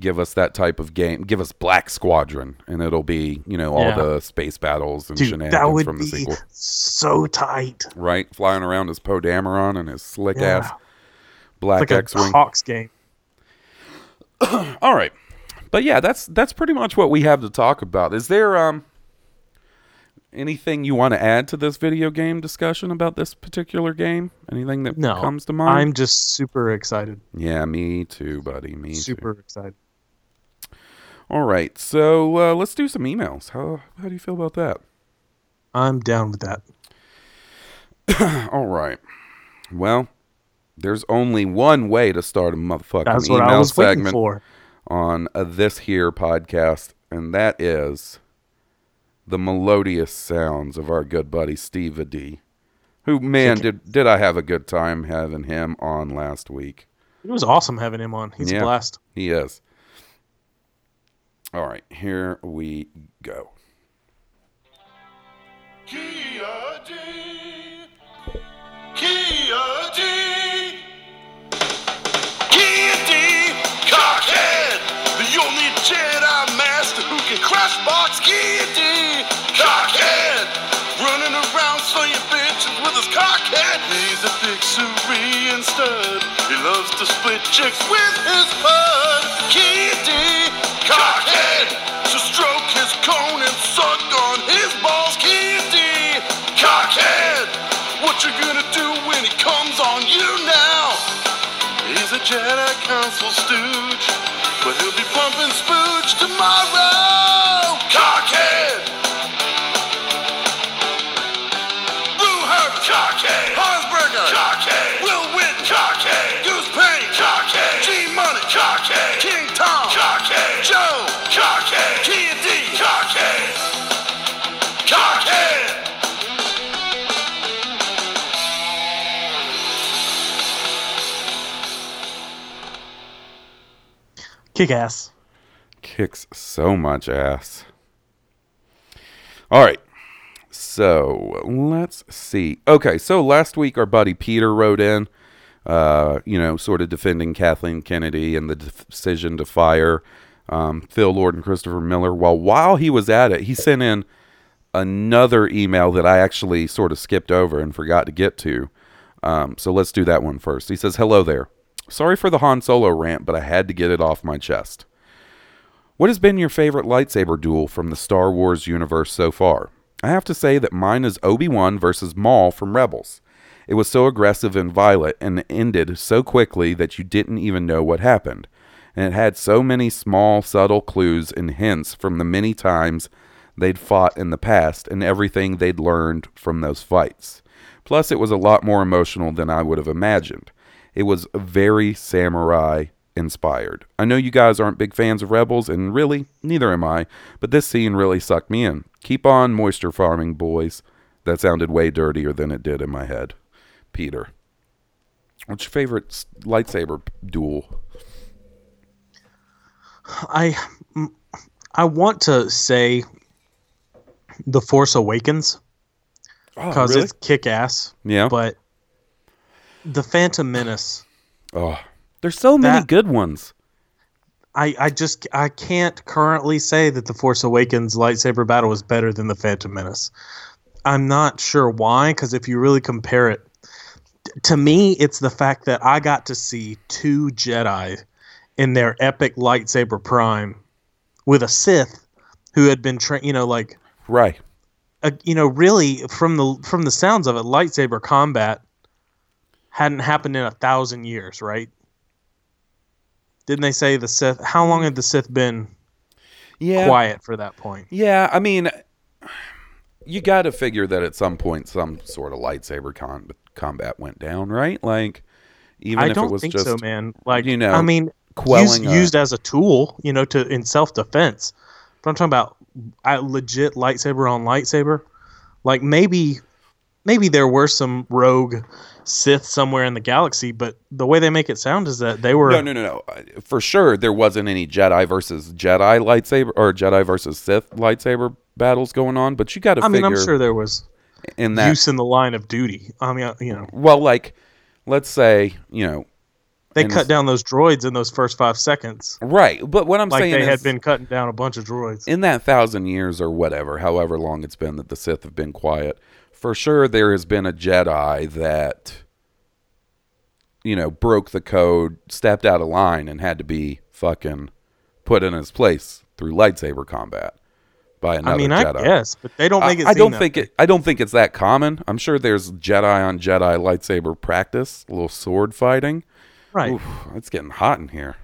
give us that type of game. Give us Black Squadron, and it'll be you know all
Yeah.
the space battles and
Dude,
shenanigans
that would
from the
be
sequel.
so tight.
Right, flying around as Poe Dameron and his slick
Yeah.
ass black
Like a
X-wing.
Hawks game.
All right, but yeah, that's that's pretty much what we have to talk about. Is there um anything you want to add to this video game discussion about this particular game? Anything that
No.
comes to mind?
I'm just super excited.
Yeah, me too, buddy. Me too.
super excited.
All right, so uh, let's do some emails. How how do you feel about that?
I'm down with that.
All right. Well, there's only one way to start a motherfucking
That's
email
what I was waiting
segment
for.
On uh, this here podcast, and that is the melodious sounds of our good buddy Steve D. Who man did did I have a good time having him on last week?
It was awesome having him on. He's
Yeah.
a blast.
He is. All right, here we go.
Kia Stud. He loves to split chicks with his bud. D. Cockhead. So stroke his cone and suck on his balls. D. Cockhead. What you gonna do when he comes on you now? He's a Jedi Council stooge, but he'll be pumping spooge tomorrow.
Kick ass.
kicks so much ass. All right. So let's see. Okay, so last week our buddy Peter wrote in, uh, you know, sort of defending Kathleen Kennedy and the decision to fire um, Phil Lord and Christopher Miller. Well, while he was at it, he sent in another email that I actually sort of skipped over and forgot to get to. Um, so let's do that one first. He says, Hello there. Sorry for the Han Solo rant, but I had to get it off my chest. What has been your favorite lightsaber duel from the Star Wars universe so far? I have to say that mine is Obi Wan versus Maul from Rebels. It was so aggressive and violent and ended so quickly that you didn't even know what happened. And it had so many small, subtle clues and hints from the many times they'd fought in the past and everything they'd learned from those fights. Plus, it was a lot more emotional than I would have imagined. It was very samurai inspired. I know you guys aren't big fans of Rebels, and really, neither am I, but this scene really sucked me in. Keep on moisture farming, boys. That sounded way dirtier than it did in my head. Peter. What's your favorite lightsaber duel?
I I want to say The Force Awakens
Oh,
because it's kick ass,
yeah.
but The Phantom Menace.
oh, there's so many
That-
good ones.
I, I just I can't currently say that the Force Awakens lightsaber battle is better than the Phantom Menace. I'm not sure why, because if you really compare it, to me, it's the fact that I got to see two Jedi in their epic lightsaber prime with a Sith who had been trained, you know, like,
Right.
uh, you know, really from the from the sounds of it, lightsaber combat hadn't happened in a thousand years, right? Didn't they say the Sith? How long had the Sith been
Yeah.
quiet for that point?
Yeah, I mean, you got to figure that at some point some sort of lightsaber con- combat went down, right? Like, even
I
if
don't
it was
think
just
so, man. Like,
you know,
I mean, used,
quelling a-
used as a tool, you know, to in self defense. But I'm talking about a legit lightsaber on lightsaber. Like maybe, maybe there were some rogue Sith somewhere in the galaxy, but the way they make it sound is that they were.
No, no, no, no. Uh, For sure, there wasn't any Jedi versus Jedi lightsaber or Jedi versus Sith lightsaber battles going on. But you got to
I mean, I'm sure there was
in that.
use in the line of duty. I mean, uh, you know,
well, like, let's say you know,
they cut down those droids in those first five seconds,
right. But what I'm
like
saying
they
is,
had been cutting down a bunch of droids.
in that thousand years or whatever, however long it's been that the Sith have been quiet, for sure there has been a Jedi that, you know, broke the code, stepped out of line, and had to be fucking put in his place through lightsaber combat by another
I mean,
Jedi.
I guess, but they don't make it.
I
seem
don't think it. I don't think it's that common. I'm sure there's Jedi on Jedi lightsaber practice, a little sword fighting.
right.
Oof, it's getting hot in here.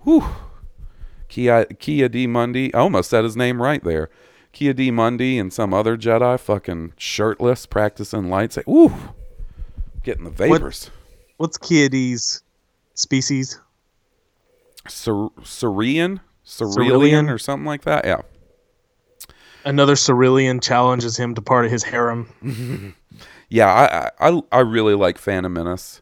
Whew. Kia Ki-Adi-Mundi. I almost said his name right there. Ki-Adi-Mundi and some other Jedi fucking shirtless practicing lightsaber. Ooh. Getting the vapors.
What's Kiadi's species?
Cer- Cerean?
Cerulean?
or something like that. Yeah.
Another Cerulean challenges him to part of his harem.
Yeah, I, I I really like Phantom Menace.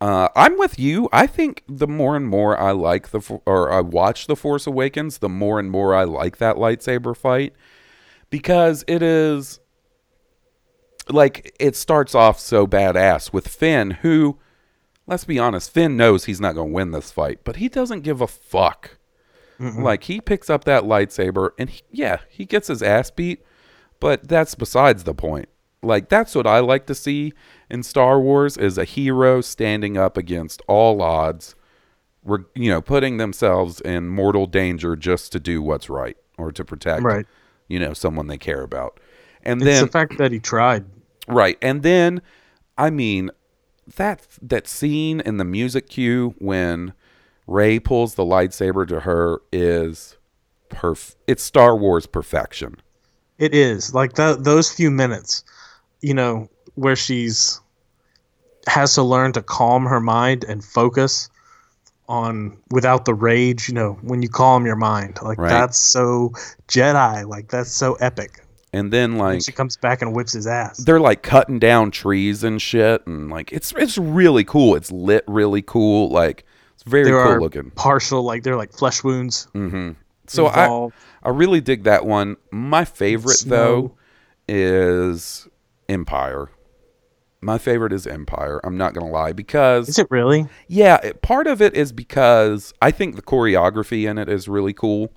Uh, I'm with you. I think the more and more I like the or I watch the Force Awakens, the more and more I like that lightsaber fight because it is like it starts off so badass with Finn, who, let's be honest, Finn knows he's not going to win this fight, but he doesn't give a fuck. Like he picks up that lightsaber and he, yeah, he gets his ass beat, but that's besides the point. Like that's what I like to see in Star Wars is a hero standing up against all odds, you know, putting themselves in mortal danger just to do what's right or to protect,
Right.
you know, someone they care about. And
It's
then
the fact that he tried.
Right. And then I mean that that scene in the music cue when Rey pulls the lightsaber to her is perf it's Star Wars perfection.
It is like that. Those few minutes, you know, where she's has to learn to calm her mind and focus on without the rage. You know, when you calm your mind, like
Right.
that's so Jedi. Like that's so epic.
And then
And
like
she comes back and whips his ass.
they're like cutting down trees and shit and like it's it's really cool. It's lit really cool. Like it's very
There
cool looking.
partial, like they're like flesh wounds. Mm-hmm.
So I. I really dig that one. My favorite
Snow.
though is Empire. My favorite is Empire. I'm not gonna lie because
Is it really?
Yeah, it, part of it is because I think the choreography in it is really cool.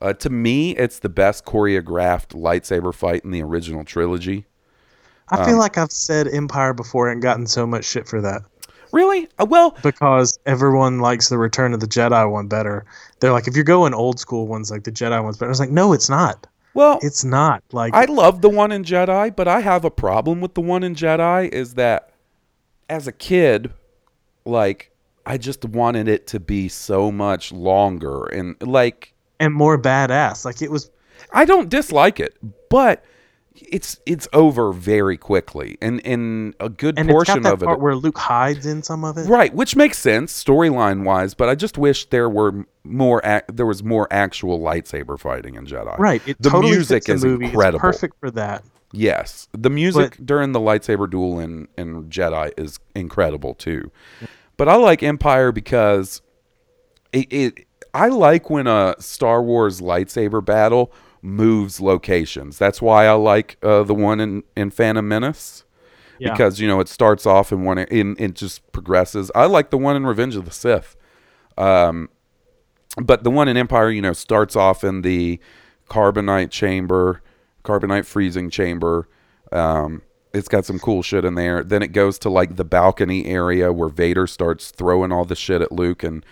Uh, to me, it's the best choreographed lightsaber fight in the original trilogy.
I
Um,
feel like I've said Empire before and gotten so much shit for that
Really? Uh, well,
because everyone likes the Return of the Jedi one better. They're like, if you're going old school ones, like the Jedi ones but I was like, no, it's not.
Well,
It's not. Like,
I love the one in Jedi, but I have a problem with the one in Jedi. Is that as a kid, like I just wanted it to be so much longer and like
and more badass. Like it was.
I don't dislike it, but it's it's over very quickly, and in a good
And it's
portion
got that
of it,
part where Luke hides in some of it.
right? Which makes sense storyline wise, but I just wish there were more. Ac- there was more actual lightsaber fighting in Jedi.
Right. It
the
totally
music
the
is
movie.
incredible.
It's perfect for that.
Yes, the music during the lightsaber duel in in Jedi is incredible too. But I like Empire because it, it I like when a Star Wars lightsaber battle moves locations. That's why I like uh, the one in in Phantom Menace
Yeah.
because you know it starts off in one in it just progresses. I like the one in Revenge of the Sith. Um but the one in Empire, you know, starts off in the carbonite chamber, carbonite freezing chamber. Um, it's got some cool shit in there. Then it goes to like the balcony area where Vader starts throwing all the shit at Luke and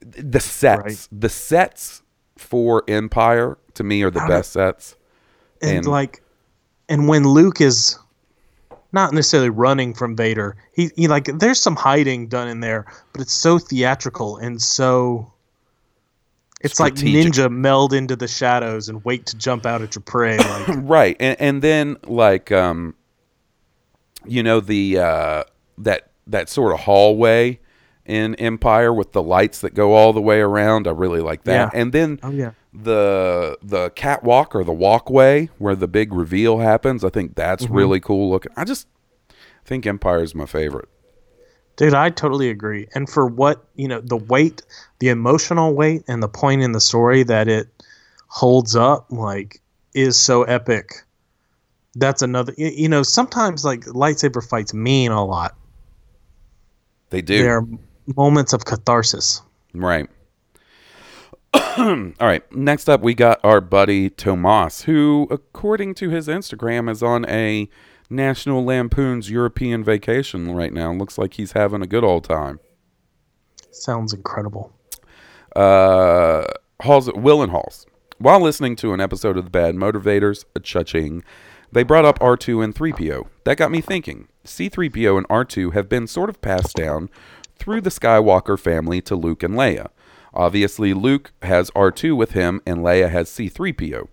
the sets.
Right.
The sets for Empire to me are the best sets.
and,
And-
like and when Luke is not necessarily running from Vader, he, he like there's some hiding done in there, but it's so theatrical and so it's like ninja meld into the shadows and wait to jump out at your prey. Like
right and, and then like um you know the uh that that sort of hallway in empire with the lights that go all the way around i really like that
Yeah.
and then
oh yeah,
the the catwalk or the walkway where the big reveal happens i think that's
Mm-hmm.
really cool looking i just think empire is my favorite
dude, I totally agree. And for what you know, the weight, the emotional weight, and the point in the story that it holds up, like, is so epic. That's another. You know, sometimes like lightsaber fights mean a lot.
they do
They are moments of catharsis.
Right. All right. Next up, we got our buddy Tomas, who, according to his Instagram, is on a National Lampoon's European vacation right now. Looks like he's having a good old time.
Sounds incredible.
Uh, Hawes, Will and Hawes. While listening to an episode of The Bad Motivators, a cha-ching, they brought up R2 and 3PO. That got me thinking. C3PO and R2 have been sort of passed down through the Skywalker family to Luke and Leia. Obviously, Luke has R2 with him and Leia has C3PO.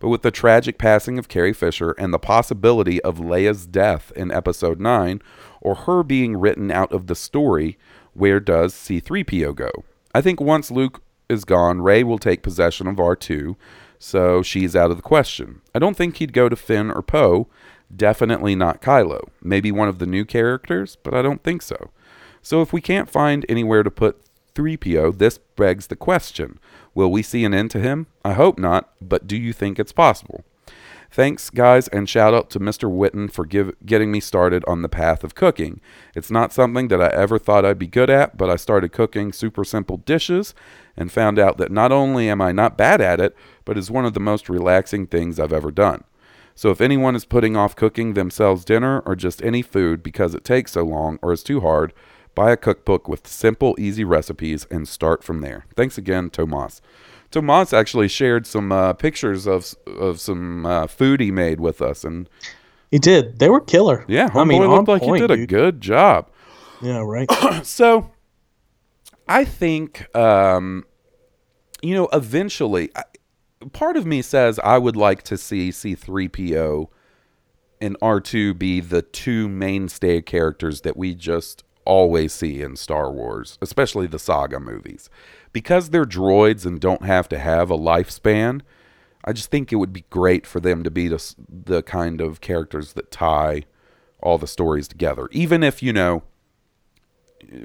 But with the tragic passing of Carrie Fisher and the possibility of Leia's death in Episode 9, or her being written out of the story, where does C3PO go? I think once Luke is gone, Rey will take possession of R2, so she's out of the question. I don't think he'd go to Finn or Poe, definitely not Kylo. Maybe one of the new characters, but I don't think so. So if we can't find anywhere to put 3PO, this begs the question Will we see an end to him? I hope not, but do you think it's possible? Thanks, guys, and shout out to Mr. Witten for give, getting me started on the path of cooking. It's not something that I ever thought I'd be good at, but I started cooking super simple dishes and found out that not only am I not bad at it, but it's one of the most relaxing things I've ever done. So if anyone is putting off cooking themselves dinner or just any food because it takes so long or is too hard, buy a cookbook with simple, easy recipes and start from there. Thanks again, Tomas. Tomas actually shared some uh, pictures of of some uh, food he made with us, and
He did. They were killer.
yeah,
I mean,
looked like
point,
he did a good job.
Yeah, right.
So, I think, um, you know, eventually, I, part of me says I would like to see C3PO and R2 be the two mainstay characters that we just always see in Star Wars, especially the saga movies. Because they're droids and don't have to have a lifespan, I just think it would be great for them to be the, the kind of characters that tie all the stories together. Even if, you know,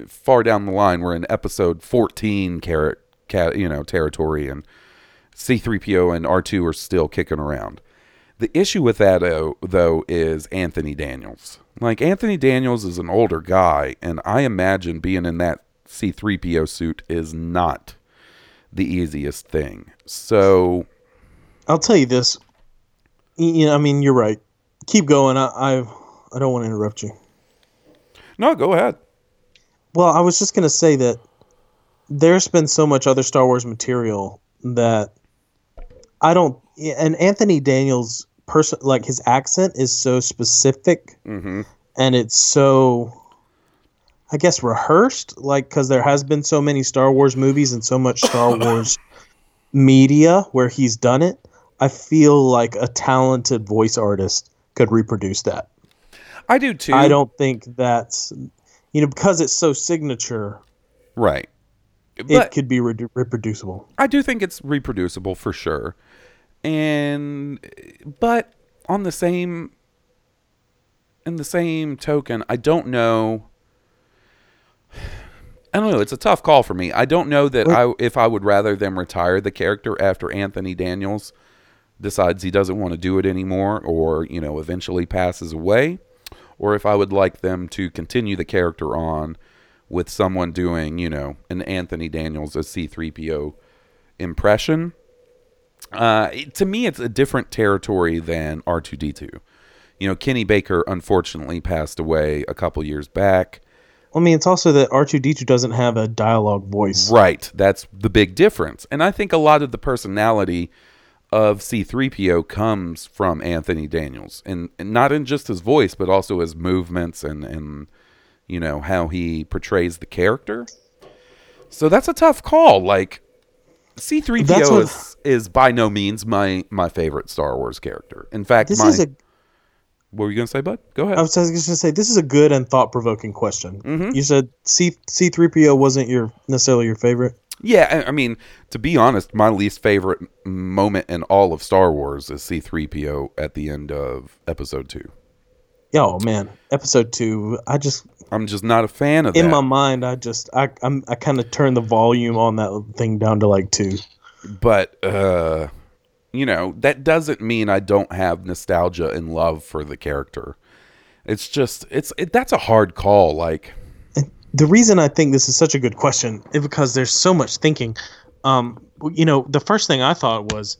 far down the line we're in episode 14 carrot cat you know territory and c3po and r2 are still kicking around the issue with that though is anthony daniels like anthony daniels is an older guy and i imagine being in that c3po suit is not the easiest thing so
I'll tell you this. You know, I mean, you're right. Keep going. I, I, I don't want to interrupt you.
no go ahead
Well, I was just gonna say that there's been so much other Star Wars material that I don't. And Anthony Daniels' person, like his accent, is so specific,
mm-hmm.
and it's so, I guess, rehearsed. Like because there has been so many Star Wars movies and so much Star Wars media where he's done it. I feel like a talented voice artist could reproduce that.
i do too
I don't think that's you know because it's so signature.
right
it could be re- reproducible.
I do think it's reproducible for sure. And but on the same in the same token, I don't know I don't know, it's a tough call for me. I don't know that I if I would rather them retire the character after Anthony Daniels decides he doesn't want to do it anymore or, you know, eventually passes away or if I would like them to continue the character on with someone doing, you know, an Anthony Daniels as C3PO impression. Uh, it- to me, it's a different territory than R2D2. You know, Kenny Baker unfortunately passed away a couple years back.
I mean, it's also that R2D2 doesn't have a dialogue voice.
Right. That's the big difference. And I think a lot of the personality of C3PO comes from Anthony Daniels. And, and not in just his voice, but also his movements and, and, you know, how he portrays the character. So that's a tough call. Like, C3PO
what-
is, is by no means my, my favorite Star Wars character. In fact,
This
my.
is a.
what were you going to say, bud? Go ahead.
I was just gonna say this is a good and thought provoking question.
Mhm.
You said C C three PO wasn't your necessarily your favorite.
Yeah, I- mean, to be honest, my least favorite moment in all of Star Wars is C3PO at the end of episode 2.
Yeah, oh man, episode two. I just
I'm just not a fan of
in
that.
my mind, I just I I'm, I kind of turn the volume on that thing down to like two.
but uh you know, that doesn't mean I don't have nostalgia and love for the character. It's just it's it, that's a hard call like
the reason I think this is such a good question is because there's so much thinking. Um, you know, the first thing I thought was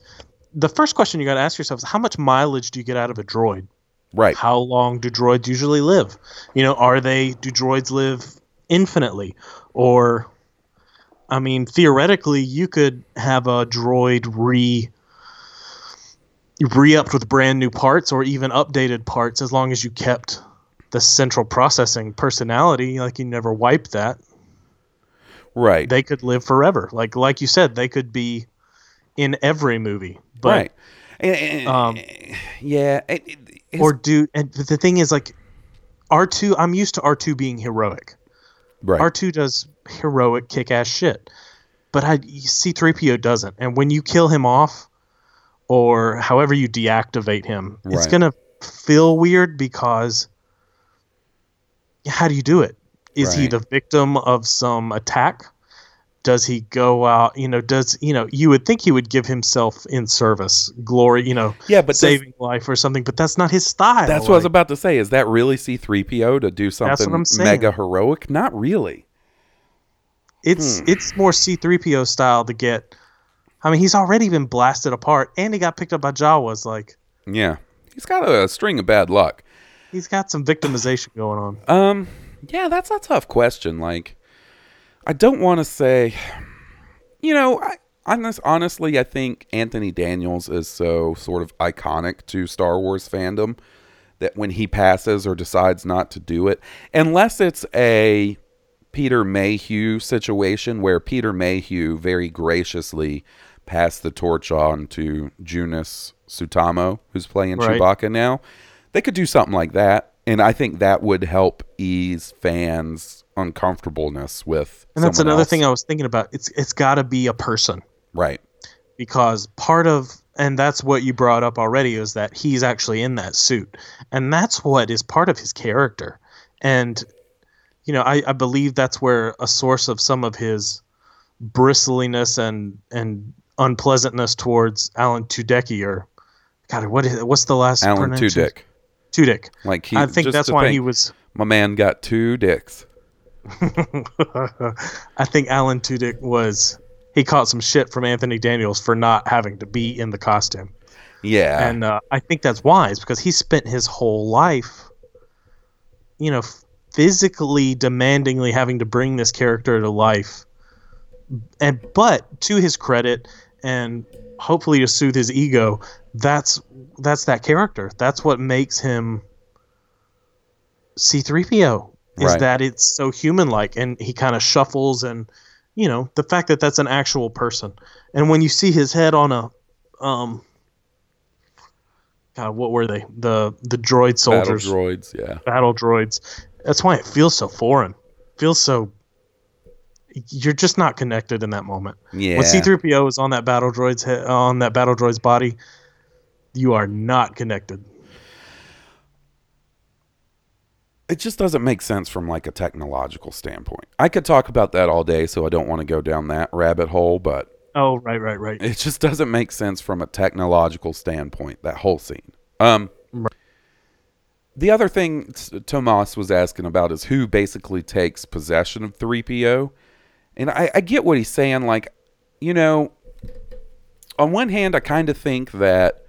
the first question you got to ask yourself is how much mileage do you get out of a droid?
Right.
How long do droids usually live? You know, are they do droids live infinitely, or I mean, theoretically, you could have a droid re re-upped with brand new parts or even updated parts as long as you kept the central processing personality like you never wiped that
Right.
they could live forever like like you said they could be in every movie but
right. And- and-
um,
yeah, it, it- it's-
or do and the thing is like r2 i'm used to r2 being heroic.
Right.
r2 does heroic kick-ass shit but i c3po doesn't. And when you kill him off or however you deactivate him it's gonna feel weird because how do you do it? Is he the victim of some attack does he go out you know does you know you would think he would give himself in service glory you know
yeah, but
saving life or something but that's not his style
That's what I was about to say. Is that really C3PO to do something mega heroic? Not really.
It's
Hmm.
it's more C3PO style to get. I mean, he's already been blasted apart, and he got picked up by Jawas. Like
Yeah. He's got a string of bad luck.
he's got some victimization going on.
Um, yeah, that's a tough question. Like, I don't want to say, you know, I, honest, honestly, I think Anthony Daniels is so sort of iconic to Star Wars fandom that when he passes or decides not to do it, unless it's a Peter Mayhew situation where Peter Mayhew very graciously passed the torch on to Joonas Suotamo, who's playing
Right.
Chewbacca now. They could do something like that, and I think that would help ease fans' uncomfortableness with.
And that's another
else.
thing I was thinking about. It's it's got to be a person
right?
because part of and that's what you brought up already is that he's actually in that suit, and that's what is part of his character. And you know, I, I believe that's where a source of some of his bristliness and and unpleasantness towards Alan Tudyk or God, what is what's the last
Alan? Tudyk.
Tudyk.
Like he,
I think that's why
think,
he was.
My man got two dicks.
I think Alan Tudyk was. He caught some shit from Anthony Daniels for not having to be in the costume,
Yeah,
and uh, I think that's wise because he spent his whole life, you know, physically demandingly having to bring this character to life, and but to his credit, and hopefully to soothe his ego, that's that's that character. That's what makes him C3PO is
Right.
that it's so human like and he kind of shuffles and you know the fact that that's an actual person. And when you see his head on a um God, what were they? The the droid soldiers.
battle droids. Yeah,
battle droids. That's why it feels so foreign. Feels so you're just not connected in that moment.
Yeah.
when C3PO is on that battle droid's head, on that battle droid's body you are not connected
it just doesn't make sense from like a technological standpoint. I could talk about that all day, so I don't want to go down that rabbit hole, but
oh right right right
it just doesn't make sense from a technological standpoint that whole scene. Um the other thing Tomas was asking about is who basically takes possession of 3PO. And I, I get what he's saying like, you know, on one hand, I kind of think that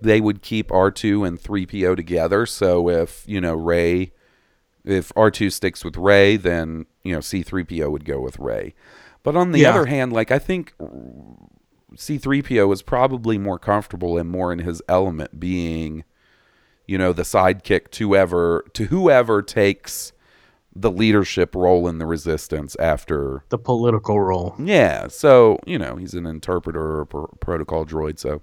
they would keep R2 and 3PO together. So if, you know, Rey, if R2 sticks with Rey, then, you know, C3PO would go with Rey. But on the
Yeah.
other hand, like, I think C3PO is probably more comfortable and more in his element being, you know, the sidekick to whoever, to whoever takes the leadership role in the resistance after
The political role.
yeah, so you know he's an interpreter or pro- protocol droid. So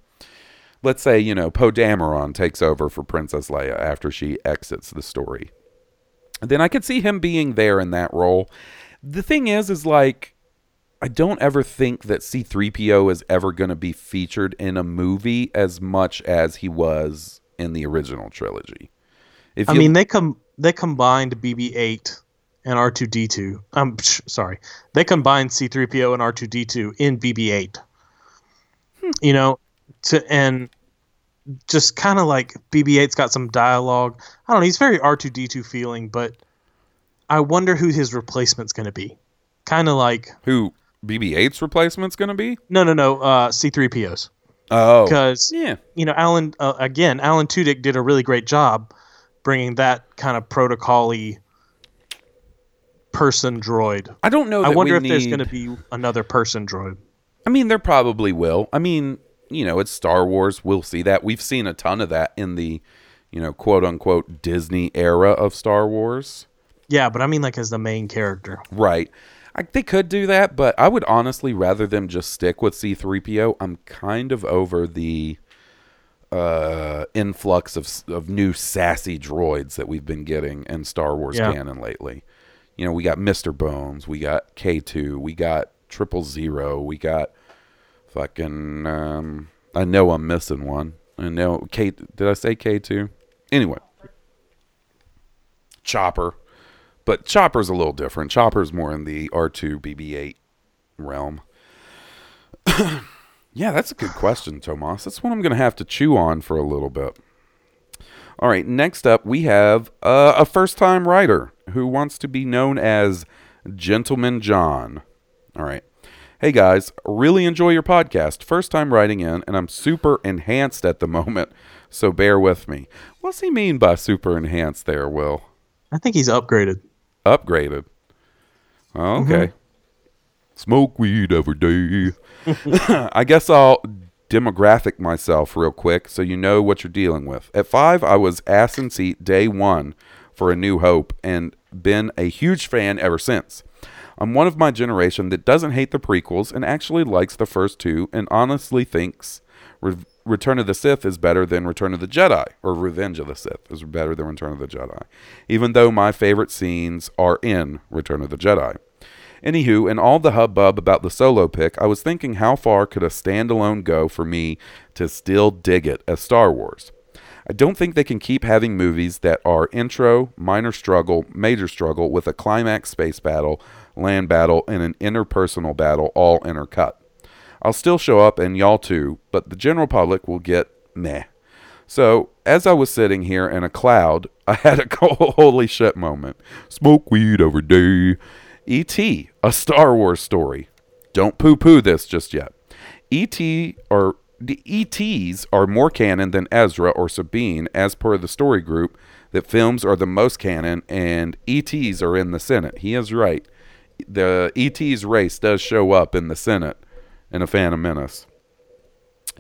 let's say you know Poe Dameron takes over for Princess Leia after she exits the story. Then I could see him being there in that role. The thing is, is like I don't ever think that C3PO is ever going to be featured in a movie as much as he was in the original trilogy. If
I mean, they com they combined BB-8 and R2D2. I'm um, psh, sorry, they combined C-3PO and R2D2 in BB-8. Hmm. You know, to and just kind of like BB-8's got some dialogue. I don't know. He's very R2D2 feeling, but I wonder who his replacement's going to be. Kind of like
who BB-8's replacement's going to be?
no, no, no. Uh, C-3PO's
Oh,
because
yeah.
you know, Alan uh, again, Alan Tudyk did a really great job bringing that kind of protocol-y person droid.
I don't know.
I wonder
we
if there's going to be another person droid.
I mean, there probably will. I mean, you know, it's Star Wars. We'll see that. We've seen a ton of that in the, you know, quote unquote Disney era of Star Wars.
Yeah, but I mean like as the main character.
Right. I, they could do that, but I would honestly rather them just stick with C3PO. I'm kind of over the uh, influx of, of new sassy droids that we've been getting in Star Wars
Yeah.
canon lately. You know, we got Mr. Bones, we got K2, we got Triple Zero, we got fucking. Um, I know I'm missing one. I know K. Did I say K2? Anyway, Chopper. But Chopper's a little different. Chopper's more in the R2 BB8 realm. yeah, that's a good question, Tomas. That's one I'm going to have to chew on for a little bit. All right, next up, we have uh, a first time writer who wants to be known as Gentleman John. All right. Hey guys, really enjoy your podcast. First time writing in, and I'm super enhanced at the moment, so bear with me. What's he mean by super enhanced there, Will?
I think he's upgraded.
upgraded. Okay. Mm-hmm. Smoke weed every day. I guess I'll demographic myself real quick so you know what you're dealing with. At five, I was ass in seat day one for A New Hope and been a huge fan ever since. I'm one of my generation that doesn't hate the prequels and actually likes the first two and honestly thinks Re- Return of the Sith is better than Return of the Jedi, or Revenge of the Sith is better than Return of the Jedi, even though my favorite scenes are in Return of the Jedi. Anywho, in all the hubbub about the solo pick, I was thinking how far could a standalone go for me to still dig it as Star Wars? I don't think they can keep having movies that are intro, minor struggle, major struggle with a climax space battle, land battle, and an interpersonal battle all intercut. I'll still show up and y'all too, but the general public will get meh. So, as I was sitting here in a cloud, I had a holy shit moment. Smoke weed every day. E.T., a Star Wars story. Don't poo poo this just yet. E.T. or the ETs are more canon than Ezra or Sabine, as per the story group, that films are the most canon and ETs are in the Senate. He is right. The ET's race does show up in the Senate in A Phantom Menace.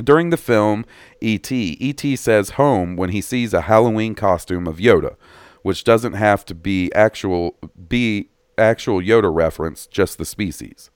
During the film E.T., E.T. says home when he sees a Halloween costume of Yoda, which doesn't have to be actual be actual Yoda reference, just the species.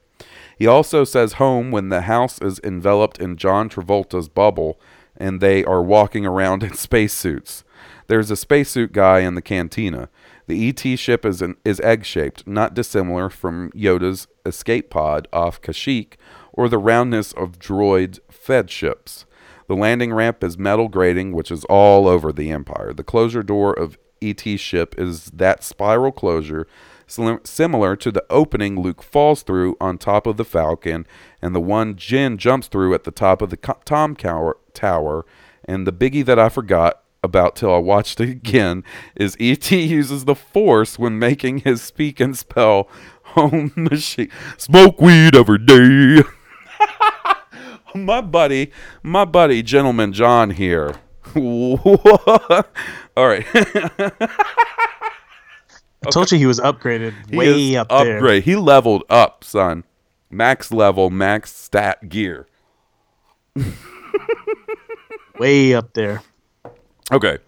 He also says home when the house is enveloped in John Travolta's bubble and they are walking around in spacesuits. There's a spacesuit guy in the cantina. The ET ship is is egg-shaped, not dissimilar from Yoda's escape pod off Kashyyyk or the roundness of droid fed ships. The landing ramp is metal grating, which is all over the Empire. The closure door of ET ship is that spiral closure similar to the opening Luke falls through on top of the Falcon and the one Jyn jumps through at the top of the Tom tower. And the biggie that I forgot about till I watched it again is ET uses the Force when making his speak and spell home machine. Smoke weed every day. my buddy, my buddy, gentleman John here. All right.
I told you he was upgraded
He
way up there.
upgrade. He leveled up, son. Max level, max stat gear.
Way up there.
Okay.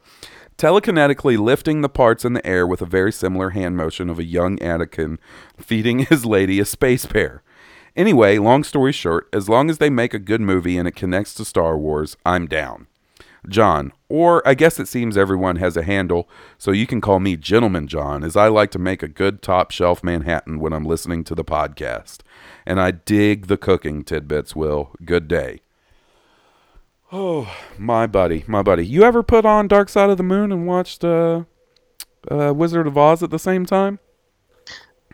Telekinetically lifting the parts in the air with a very similar hand motion of a young Anakin feeding his lady a space pear. Anyway, long story short, as long as they make a good movie and it connects to Star Wars, I'm down. John, or I guess it seems everyone has a handle, so you can call me Gentleman John, as I like to make a good top shelf Manhattan when I'm listening to the podcast. And I dig the cooking tidbits, Will. Good day. Oh, my buddy, my buddy. You ever put on Dark Side of the Moon and watched uh, uh, Wizard of Oz at the same time?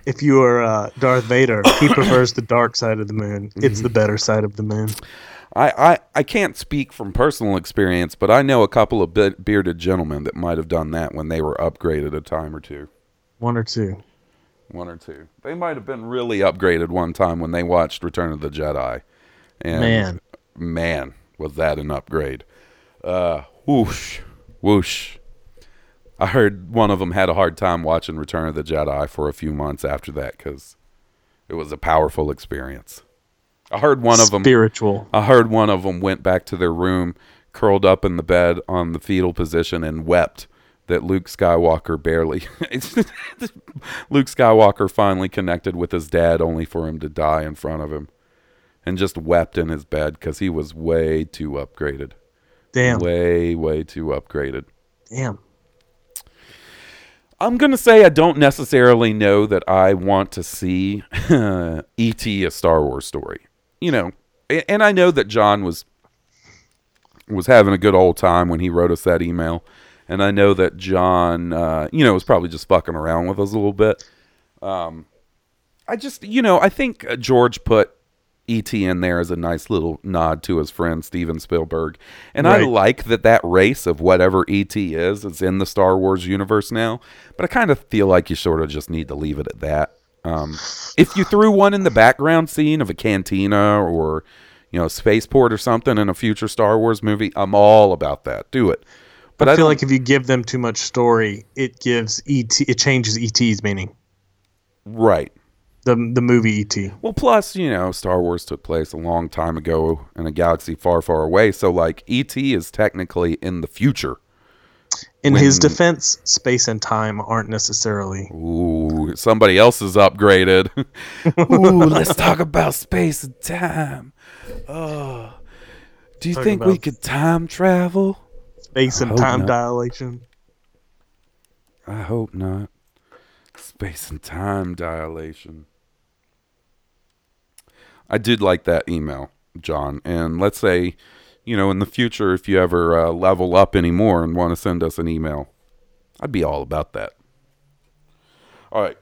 If you are uh, Darth Vader, he prefers the dark side of the moon. It's the better side of the moon.
I, I, I can't speak from personal experience, but I know a couple of be- bearded gentlemen that might have done that when they were upgraded a time or two.
One or two.
One or two. They might have been really upgraded one time when they watched Return of the Jedi. And
Man.
man, was that an upgrade. Uh, whoosh, whoosh. I heard one of them had a hard time watching Return of the Jedi for a few months after that because it was a powerful experience. I heard one of them.
Spiritual.
I heard one of them went back to their room, curled up in the bed on the fetal position, and wept that Luke Skywalker barely. Luke Skywalker finally connected with his dad, only for him to die in front of him, and just wept in his bed because he was way too upgraded.
Damn.
Way, way too upgraded.
Damn.
I'm gonna say I don't necessarily know that I want to see E.T. a Star Wars story. You know, and I know that John was was having a good old time when he wrote us that email, and I know that John, uh, you know, was probably just fucking around with us a little bit. Um, I just, you know, I think uh, George put E.T. in there as a nice little nod to his friend Steven Spielberg, and I like that that race of whatever E.T. is is in the Star Wars universe now. But I kind of feel like you sort of just need to leave it at that. Um, if you threw one in the background scene of a cantina or you know spaceport or something in a future Star Wars movie, I'm all about that. Do it. But
I
I,
feel
don't-
like if you give them too much story, it gives ET. It changes ET's meaning.
right.
The the movie ET.
Well, plus, you know, Star Wars took place a long time ago in a galaxy far, far away. So, like, E.T. is technically in the future.
In his defense, space and time aren't necessarily.
Ooh, somebody else is upgraded. Ooh, let's talk about space and time. Oh, do you
Talk
think we could time travel?
Space and time
not.
dilation.
I hope not. Space and time dilation. I did like that email, John. And let's say, you know, in the future, if you ever uh, level up anymore and want to send us an email, I'd be all about that. All right.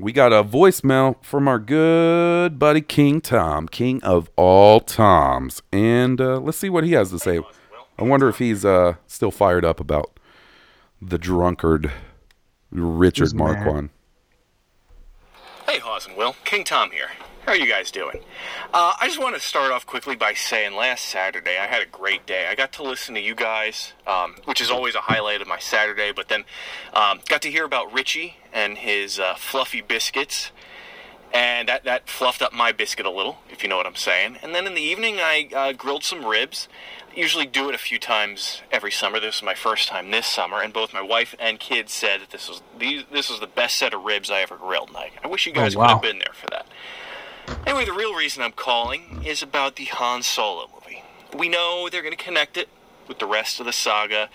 We got a voicemail from our good buddy King Tom, king of all Toms. And uh, let's see what he has to say. I wonder if he's uh, still fired up about the drunkard Richard
Who's mad?
Marquand.
Hey, Hawes and Will. King Tom here. How are you guys doing? Uh, I just want to start off quickly by saying last Saturday I had a great day. I got to listen to you guys, um, which is always a highlight of my Saturday, but then um, got to hear about Richie and his uh, fluffy biscuits. And that, that fluffed up my biscuit a little, if you know what I'm saying. And then in the evening, I uh, grilled some ribs. Usually do it a few times every summer. This is my first time this summer, and both my wife and kids said that this was these, this was the best set of ribs I ever grilled. And I, I wish you guys
wow.
could have been there for that. Anyway, the real reason I'm calling is about the Han Solo movie. We know they're going to connect it with the rest of the saga.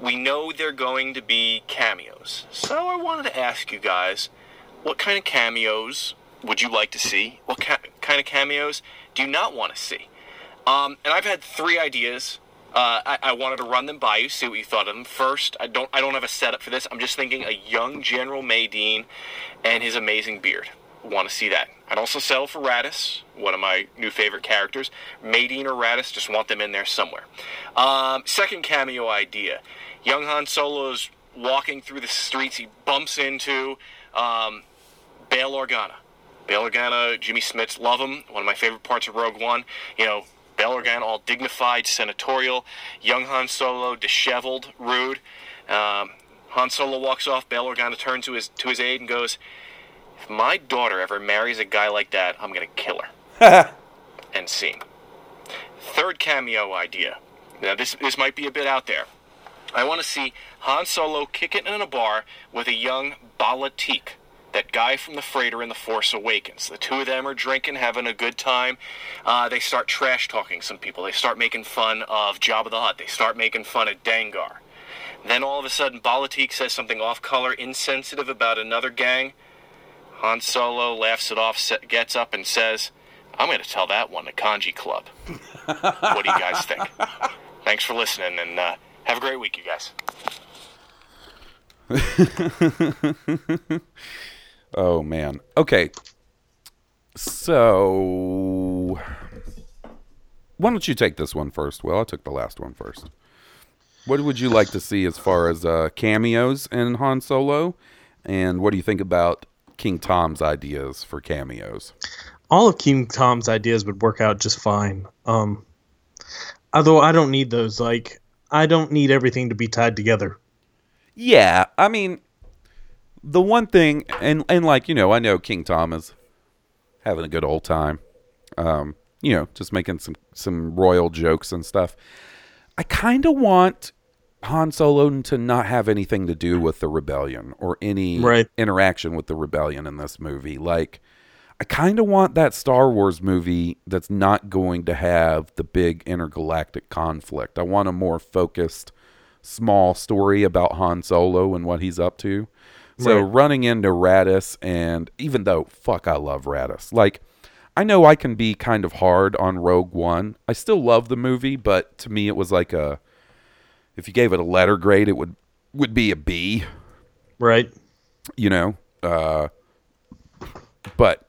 We know they're going to be cameos. So I wanted to ask you guys, what kind of cameos would you like to see? What ca- kind of cameos do you not want to see? Um, and I've had three ideas. Uh, I, I wanted to run them by you, see what you thought of them. First, I don't I don't have a setup for this. I'm just thinking a young General Madine and his amazing beard. Want to see that? I'd also settle for Raddus, one of my new favorite characters. Madine or Raddus, just want them in there somewhere. Um, second cameo idea: young Han Solo's walking through the streets. He bumps into um, Bail Organa. Bail Organa, Jimmy Smits, love him. One of my favorite parts of Rogue One. You know, Bail Organa all dignified, senatorial. Young Han Solo disheveled, rude. Um, Han Solo walks off. Bail Organa turns to his to his aide and goes, "If my daughter ever marries a guy like that, I'm gonna kill her." and scene. Third cameo idea. Now this this might be a bit out there. I want to see Han Solo kick it in a bar with a young Bala-Tik, that guy from the freighter in The Force Awakens. The two of them are drinking, having a good time. Uh, they start trash talking some people. They start making fun of Jabba the Hutt. They start making fun of Dengar. Then all of a sudden, Bala-Tik says something off color, insensitive about another gang. Han Solo laughs it off, gets up, and says, I'm going to tell that one to Kanjiklub. what do you guys think? Thanks for listening, and uh, have a great week, you guys.
Oh man. Okay. So why don't you take this one first? Well, I took the last one first. What would you like to see as far as uh, cameos in Han Solo? And what do you think about King Tom's ideas for cameos?
All of King Tom's ideas would work out just fine. Um, although I don't need those. Like, I don't need everything to be tied together.
Yeah, I mean, the one thing, and and like you know, I know King Tom is having a good old time. Um, you know, just making some some royal jokes and stuff. I kind of want Han Solo to not have anything to do with the rebellion or any
Right.
interaction with the rebellion in this movie. Like, I kind of want that Star Wars movie that's not going to have the big intergalactic conflict. I want a more focused, small story about Han Solo and what he's up to. So
Right.
running into Raddus, and even though fuck, I love Raddus. Like, I know I can be kind of hard on Rogue One. I still love the movie, but to me, it was like a. If you gave it a letter grade, it would would be a B.
Right.
You know, uh, but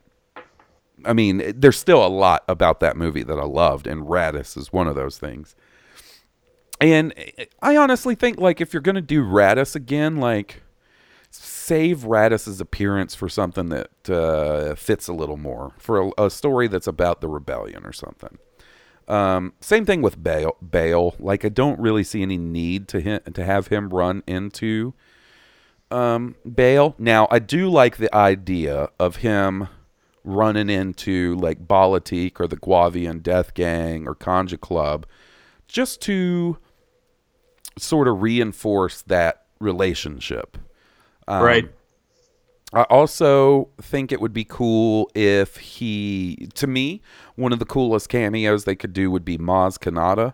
I mean, there's still a lot about that movie that I loved, and Raddus is one of those things. And I honestly think, like, if you're gonna do Raddus again, like, save Raddus's appearance for something that uh, fits a little more, for a, a story that's about the rebellion or something. Um, same thing with Bail. Bail, like, I don't really see any need to him, to have him run into um, Bail. Now, I do like the idea of him running into like Bala-Tik or the Guavian Death Gang or Kanjiklub, just to sort of reinforce that relationship. Um,
right.
I also think it would be cool if he, to me, one of the coolest cameos they could do would be Maz Kanata,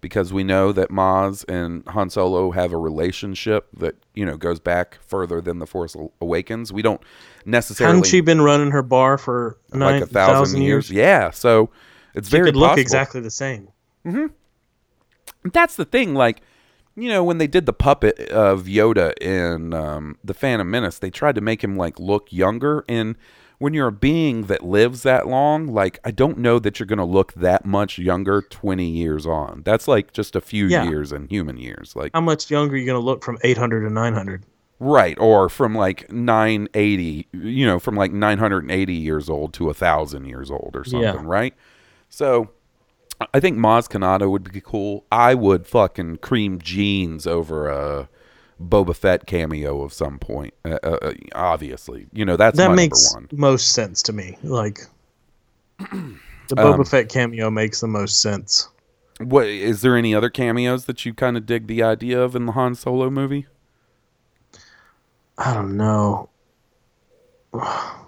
because we know that Maz and Han Solo have a relationship that you know goes back further than the Force Awakens. We don't necessarily
Hadn't she been running her bar for nine
like a thousand, years. Yeah, so it's
She
very
could look
possible.
exactly the same. Mm-hmm.
That's the thing, like. You know, when they did the puppet of Yoda in um, the Phantom Menace, they tried to make him like look younger. And when you're a being that lives that long, like I don't know that you're going to look that much younger 20 years on. That's like just a few
Yeah.
years in human years, like
How much younger are you going to look from 800 to 900?
right, or from like 980, you know, from like 980 years old to a thousand years old or something,
Yeah.
right? So I think Maz Kanata would be cool. I would fucking cream jeans over a Boba Fett cameo of some point. Uh, uh, uh, obviously, you know that's
that makes most sense to me. Like the
Um,
Boba Fett cameo makes the most sense.
What is there any other cameos that you kind of dig the idea of in the Han Solo movie?
I don't know.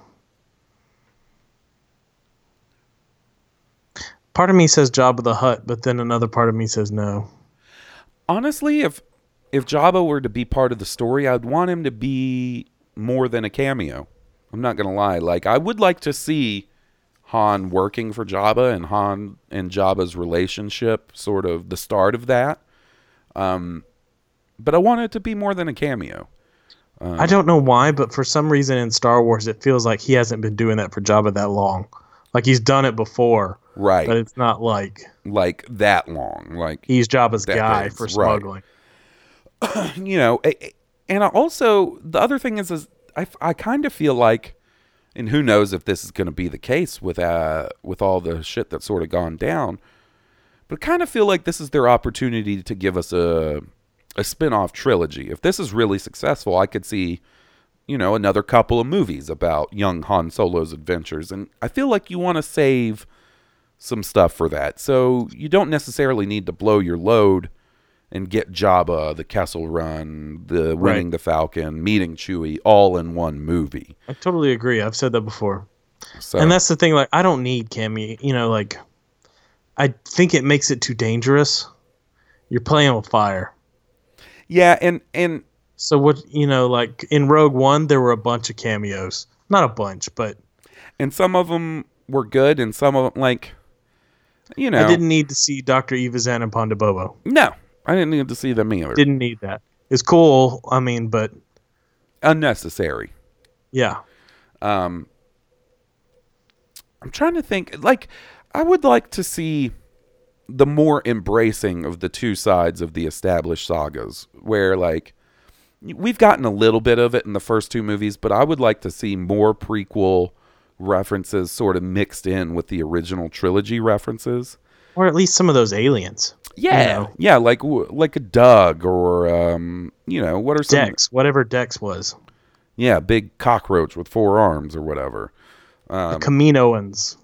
Part of me says of the Hut, but then another part of me says no.
Honestly, if if Jabba were to be part of the story, I'd want him to be more than a cameo. I'm not gonna lie. Like I would like to see Han working for Jabba and Han and Jabba's relationship, sort of the start of that. Um, but I want it to be more than a cameo.
I don't know why, but for some reason in Star Wars, it feels like he hasn't been doing that for Jabba that long. Like he's done it before,
Right.
but it's not like
like that long. Like
he's Jabba's guy for
right.
smuggling.
you know, and I also the other thing is, is I, I kind of feel like, and who knows if this is going to be the case with uh with all the shit that's sort of gone down. but kind of feel like this is their opportunity to give us a a spin-off trilogy. If this is really successful, I could see you know another couple of movies about young Han Solo's adventures and I feel like you want to save some stuff for that. So you don't necessarily need to blow your load and get Jabba, the Kessel Run, the winning
Right.
the Falcon, meeting Chewie all in one movie.
I totally agree. I've said that before.
So
And that's the thing. Like, I don't need cameo. You know, like, I think it makes it too dangerous. You're playing with fire.
yeah, and and
So what? You know, like in Rogue One, there were a bunch of cameos. Not a bunch, but
and some of them were good, and some of them like, you know,
I didn't need to see Doctor Evazan and Ponda Baba.
No, I didn't need to see them either.
Didn't need that. It's cool. I mean, but
Unnecessary.
yeah,
Um, I'm trying to think. Like, I would like to see the more embracing of the two sides of the established sagas, where like we've gotten a little bit of it in the first two movies, but I would like to see more prequel references sort of mixed in with the original trilogy references.
or at least some of those aliens.
Yeah,
know.
yeah, like like a Dug or um, you know, what are some
Dex, whatever Dex was,
yeah, big cockroach with four arms or whatever.
the Kaminoans.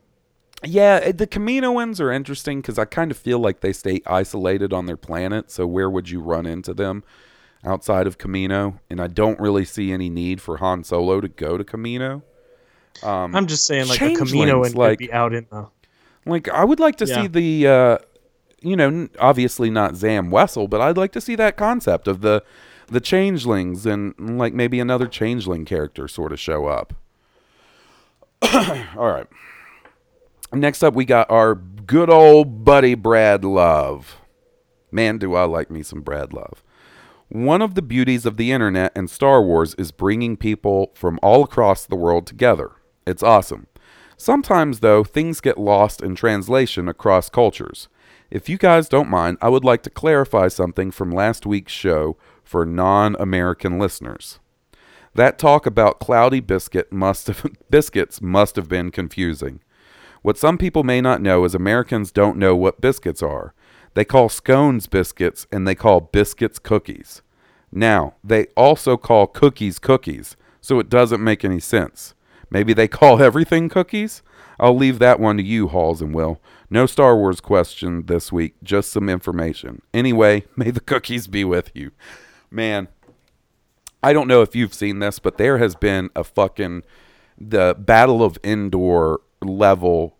Yeah, eh, the Kaminoans are interesting because I kind of feel like they stay isolated on their planet. So where would you run into them outside of Kamino? And I don't really see any need for Han Solo to go to Kamino.
I'm just saying, like a
Camino
and
like-
be out in the.
Like I would like to
Yeah.
see the, uh, you know, obviously not Zam Wesell, but I'd like to see that concept of the the changelings and like maybe another changeling character sort of show up. All right. Next up, we got our good old buddy Brad Love. Man, do I like me some Brad Love. One of the beauties of the internet and Star Wars is bringing people from all across the world together. It's awesome. Sometimes, though, things get lost in translation across cultures. If you guys don't mind, I would like to clarify something from last week's show for non American listeners. That talk about cloudy biscuit must have, biscuits must have been confusing. What some people may not know is Americans don't know what biscuits are. They call scones biscuits and they call biscuits cookies. Now, they also call cookies cookies, so it doesn't make any sense. Maybe they call everything cookies? I'll leave that one to you, Hawes and Will. No Star Wars question this week, just some information. Anyway, may the cookies be with you. Man, I don't know if you've seen this, but there has been a fucking the Battle of Endor level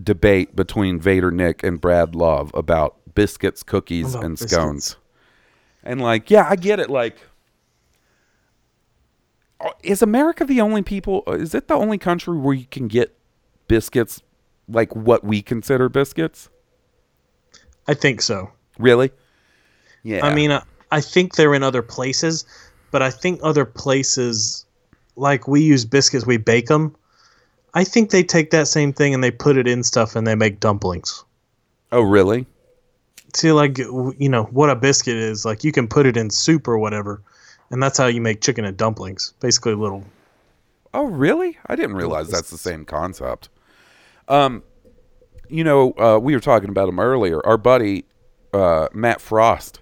debate between Vader Nick and Brad Love about biscuits, cookies, and
biscuits.
scones. And like, yeah, I get it. Like, is America the only people? uh, Is it the only country where you can get biscuits like what we consider biscuits?
I think so.
Really? Yeah.
I mean, I, I think they're in other places, but I think other places, like we use biscuits, we bake them. I think they take that same thing and they put it in stuff and they make dumplings.
oh, really?
See, like you know what a biscuit is. Like you can put it in soup or whatever, and that's how you make chicken and dumplings. Basically, little.
Oh, really? I didn't realize that's the same concept. Um, you know, uh, we were talking about him earlier. Our buddy uh, Matt Frost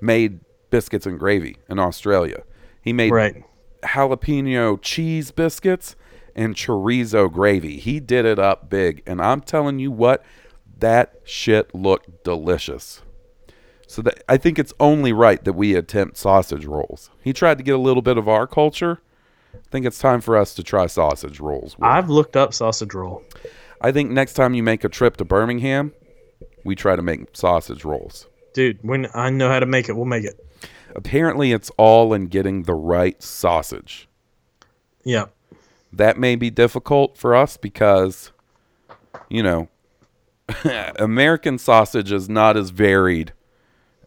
made biscuits and gravy in Australia. He made
Right.
jalapeno cheese biscuits and chorizo gravy. He did it up big, and I'm telling you what, that shit looked delicious. So that I think it's only right that we attempt sausage rolls. He tried to get a little bit of our culture. I think it's time for us to try sausage rolls.
I've looked up sausage roll.
I think next time you make a trip to Birmingham, we try to make sausage rolls.
Dude, when I know how to make it, we'll make it.
Apparently, it's all in getting the right sausage.
Yeah.
That may be difficult for us because, you know, American sausage is not as varied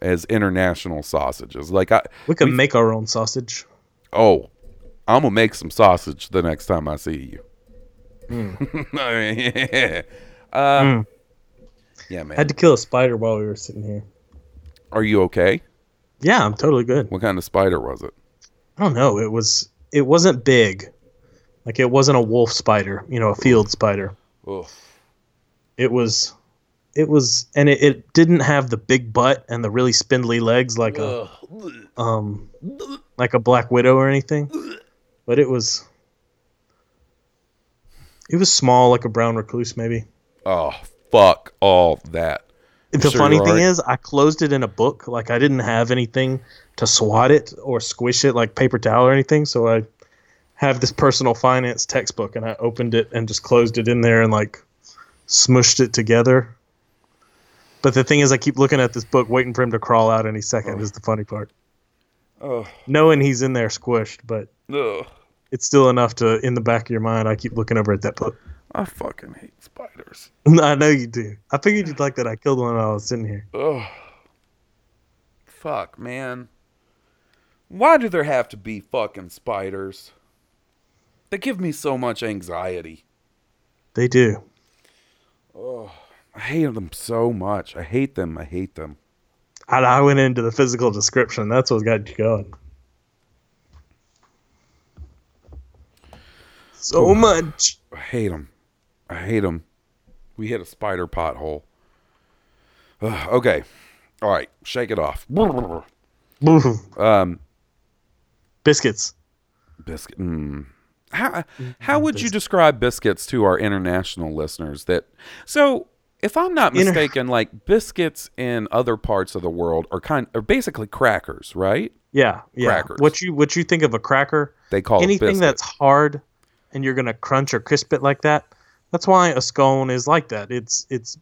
as international sausages. Like I,
We can make our own sausage.
oh, I'm gonna make some sausage the next time I see you.
Hmm.
yeah. Uh, yeah, man.
I had to kill a spider while we were sitting here.
Are you okay?
Yeah, I'm totally good.
What kind of spider was it?
I don't know. It was it wasn't big. Like it wasn't a wolf spider, you know, a field spider.
Ugh.
It was it was, and it, it didn't have the big butt and the really spindly legs like a, um, like a Black Widow or anything. But it was, it was small like a brown recluse maybe.
Oh, fuck all that.
The
Sure
funny thing is, I closed it in a book. Like I didn't have anything to swat it or squish it like paper towel or anything. So I have this personal finance textbook, and I opened it and just closed it in there and like smushed it together. But the thing is, I keep looking at this book, waiting for him to crawl out any second. Oh. Is the funny part.
Oh.
Knowing he's in there squished, but
Ugh.
it's still enough to in the back of your mind. I keep looking over at that book.
I fucking hate spiders.
I know you do. I figured you'd like that. I killed one while I was sitting here.
Ugh. Fuck, man. Why do there have to be fucking spiders? They give me so much anxiety.
They do.
I hate them so much. I hate them. I hate them.
I, I went into the physical description. That's what got you going. So much.
I hate them. I hate them. We hit a spider pothole. Ugh, okay. All right. Shake it off. Um,
Biscuits.
biscuit. Mm. How how would you describe biscuits to our international listeners? That so, if I'm not mistaken, like biscuits in other parts of the world are kind are basically crackers, right?
Yeah, yeah.
Crackers.
What you what you think of a cracker?
They call
anything that's hard, and you're gonna crunch or crisp it like that. That's why a scone is like that. It's it's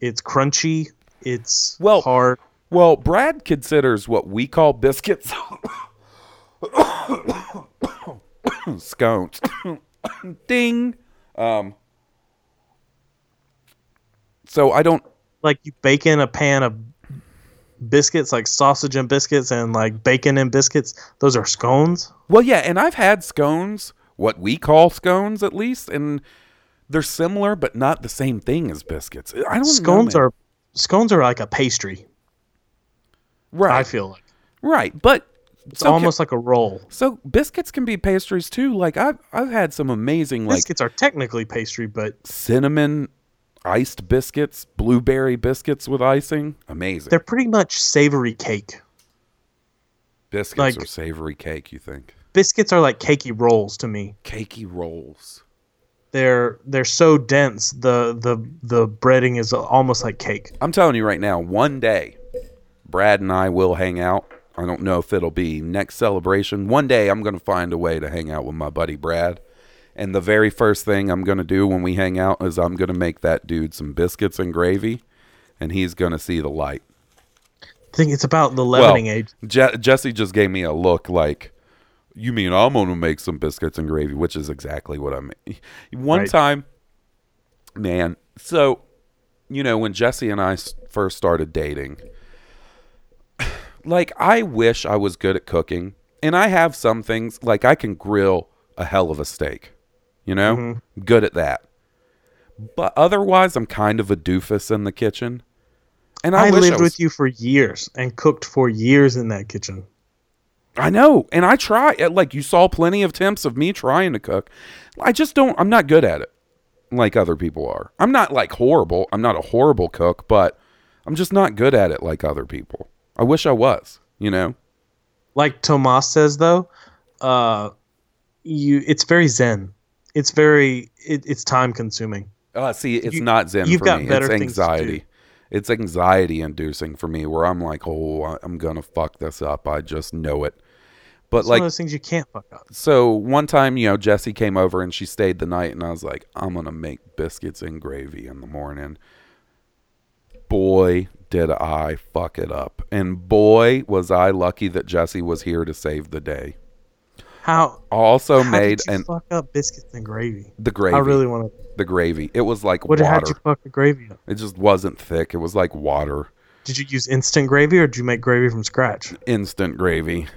it's crunchy. It's
Well-
hard.
Well, Brad considers what we call biscuits scones. Ding. Um. So I don't.
Like you bake in a pan of biscuits, like sausage and biscuits, and like bacon and biscuits. Those are scones.
Well, yeah, and I've had scones, what we call scones at least, and they're similar but not the same thing as biscuits. I don't
Scones
know,
are scones are like a pastry.
right,
I feel like
right, but
it's
so
almost like a roll.
so biscuits can be pastries too. Like I've I've had some amazing like
biscuits are technically pastry, but
cinnamon iced biscuits, blueberry biscuits with icing, amazing.
they're pretty much savory cake.
biscuits
like-
or savory cake. You think
Biscuits are like cakey rolls to me.
cakey rolls?
They're they're so dense. The the the breading is almost like cake.
I'm telling you right now, one day, Brad and I will hang out. I don't know if it'll be next celebration. One day, I'm going to find a way to hang out with my buddy Brad. And the very first thing I'm going to do when we hang out is I'm going to make that dude some biscuits and gravy, and he's going to see the light.
I think it's about the leavening
well,
age.
Je- Jesse just gave me a look like, you mean I'm going to make some biscuits and gravy, which is exactly what I mean. One
Right.
time, man, so, you know, when Jesse and I first started dating, like, I wish I was good at cooking. And I have some things, like, I can grill a hell of a steak, you know?
Mm-hmm.
Good at that. But otherwise, I'm kind of a doofus in the kitchen. And I,
I, lived
I was,
with you for years and cooked for years in that kitchen.
I know, and I try. uh, Like you saw plenty of attempts of me trying to cook. I just don't. I'm not good at it, like other people are. I'm not like horrible. I'm not a horrible cook, but I'm just not good at it like other people. I wish I was. You know.
Like Tomas says though, uh, you it's very zen. It's very it, it's time consuming.
Uh, see, it's
You-
not zen
you've
for
got
me.
better
It's
things to do.
anxiety. It's anxiety inducing for me, where I'm like, oh, I'm gonna fuck this up. I just know it. But
It's one
like,
of those things you can't fuck up.
so one time, you know, Jesse came over and she stayed the night, and I was like, I'm gonna make biscuits and gravy in the morning. Boy, did I fuck it up, and boy, was I lucky that Jesse was here to save the day.
How
Also
how
made
did you
and
fuck up biscuits and gravy?
the gravy,
I really want to.
the gravy. It was like
What how'd
water.
you fuck the gravy up?
It just wasn't thick. It was like water,
Did you use instant gravy or did you make gravy from scratch?
instant gravy.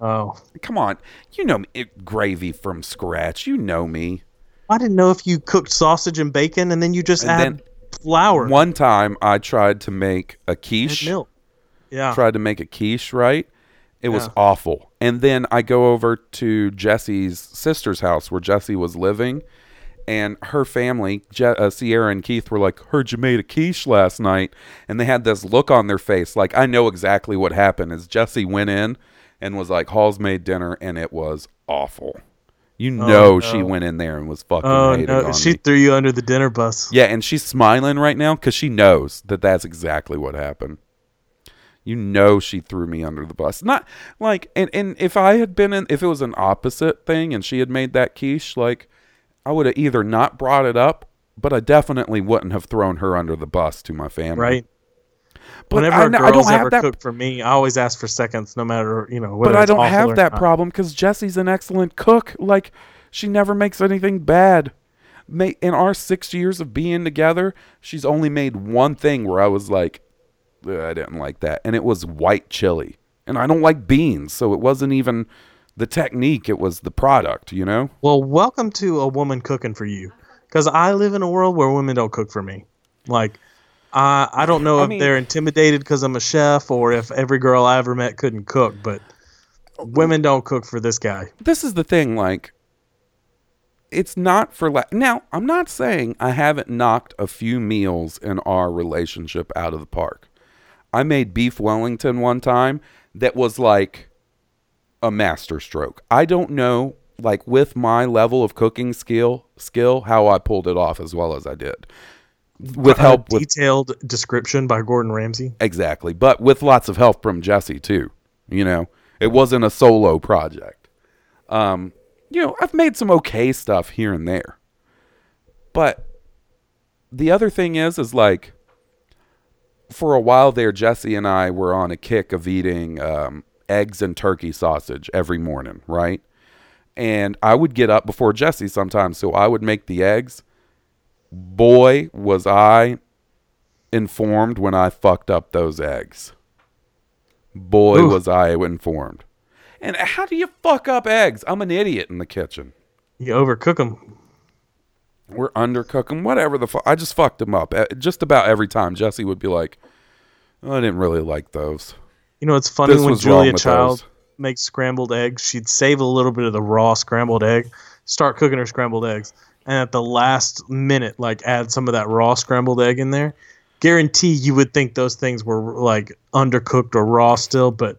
Oh,
Come on, you know me, it, gravy from scratch. You know me.
I didn't know if you cooked sausage and bacon and then you just
And
add flour
One time, I tried to make a
and
quiche.
milk. Yeah,
tried to make a quiche, right? It was
Yeah.
awful. And then I go over to Jesse's sister's house where Jesse was living, and her family, Je- uh, Sierra and Keith, were like, "Heard you made a quiche last night," and they had this look on their face, like I know exactly what happened. As Jesse went in and was like, "Hawes made dinner," and it was awful. You know, she went in there and was fucking
Oh no,
on
she
me.
threw you under the dinner bus.
Yeah, and she's smiling right now because she knows that that's exactly what happened. You know, she threw me under the bus. Not like, and and if I had been in, if it was an opposite thing, and she had made that quiche, like I would have either not brought it up, but I definitely wouldn't have thrown her under the bus to my family.
Right.
But
Whenever
I, I
girl's
don't have
ever
that.
cooked for me, I always ask for seconds, no matter you know. Whether
but I don't have that
not.
problem because Jesse's an excellent cook. Like she never makes anything bad. In our six years of being together, she's only made one thing where I was like, "Ugh, I didn't like that, and it was white chili, and I don't like beans, so it wasn't even the technique; it was the product, you know.
Well, welcome to a woman cooking for you, because I live in a world where women don't cook for me. Like, I I don't know
I
if
mean-
they're intimidated because I'm a chef or if every girl I ever met couldn't cook, but women don't cook for this guy.
this is the thing like it's not for la- now i'm not saying i haven't knocked a few meals in our relationship out of the park i made beef wellington one time that was like a master stroke i don't know like with my level of cooking skill skill how i pulled it off as well as i did with help with
detailed description by Gordon Ramsay.
Exactly. But with lots of help from Jesse too. You know, it wasn't a solo project. Um, you know, I've made some okay stuff here and there. But the other thing is is like for a while there Jesse and I were on a kick of eating um, eggs and turkey sausage every morning, right? And I would get up before Jesse sometimes, so I would make the eggs. Boy, was I informed when I fucked up those eggs. Boy,
Oof.
was I informed. And how do you fuck up eggs? I'm an idiot in the kitchen.
You overcook them.
We're undercooking, whatever the fuck. I just fucked them up. Eh, Just about every time, Jesse would be like, "Oh, "I didn't really like those."
You know, it's funny
This
when Julia Child
those.
makes scrambled eggs, she'd save a little bit of the raw scrambled egg, start cooking her scrambled eggs, and at the last minute, like add some of that raw scrambled egg in there. Guarantee you would think those things were like undercooked or raw still, but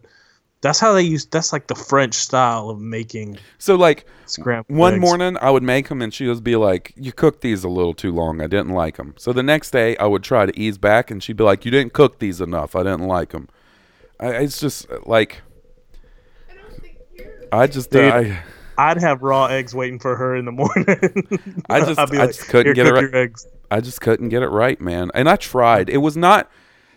that's how they use. That's like the French style of making
So, like
scrambled.
one
eggs.
morning, I would make them, and she would be like, "You cooked these a little too long. I didn't like them." So the next day, I would try to ease back, and she'd be like, "You didn't cook these enough. I didn't like them." I, it's just uh, like, I just,
Dude.
I,
I'd have raw eggs waiting for her in the morning.
I just- I just couldn't get it right."
eggs.
I just couldn't get it right, man. And I tried. It was not.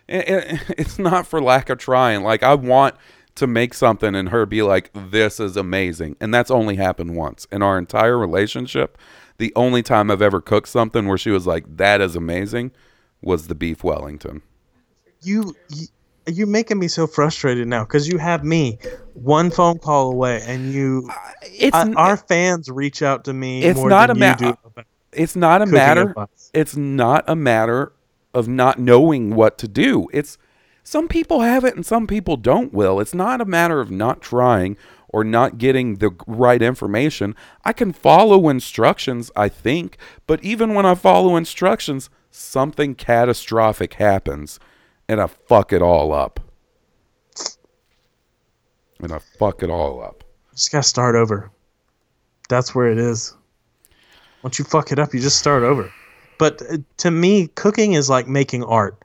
It, it- it's not for lack of trying. Like I want to make something and her be like, "This is amazing," and that's only happened once in our entire relationship. The only time I've ever cooked something where she was like, "That is amazing," was the beef Wellington.
you, you you're making me so frustrated now because you have me one phone call away and you uh,
It's
I-
n-
our fans reach out to me
It's
more
not
than
a
you
ma-
do uh, about
it's not a matter
advice.
it's not a matter of not knowing what to do it's some people have it and some people don't will. It's not a matter of not trying or not getting the right information. I can follow instructions i think but even when i follow instructions something catastrophic happens and i fuck it all up. And i fuck it all up.
Just gotta start over. That's where it is. Once you fuck it up you just start over. But uh, to me cooking is like making art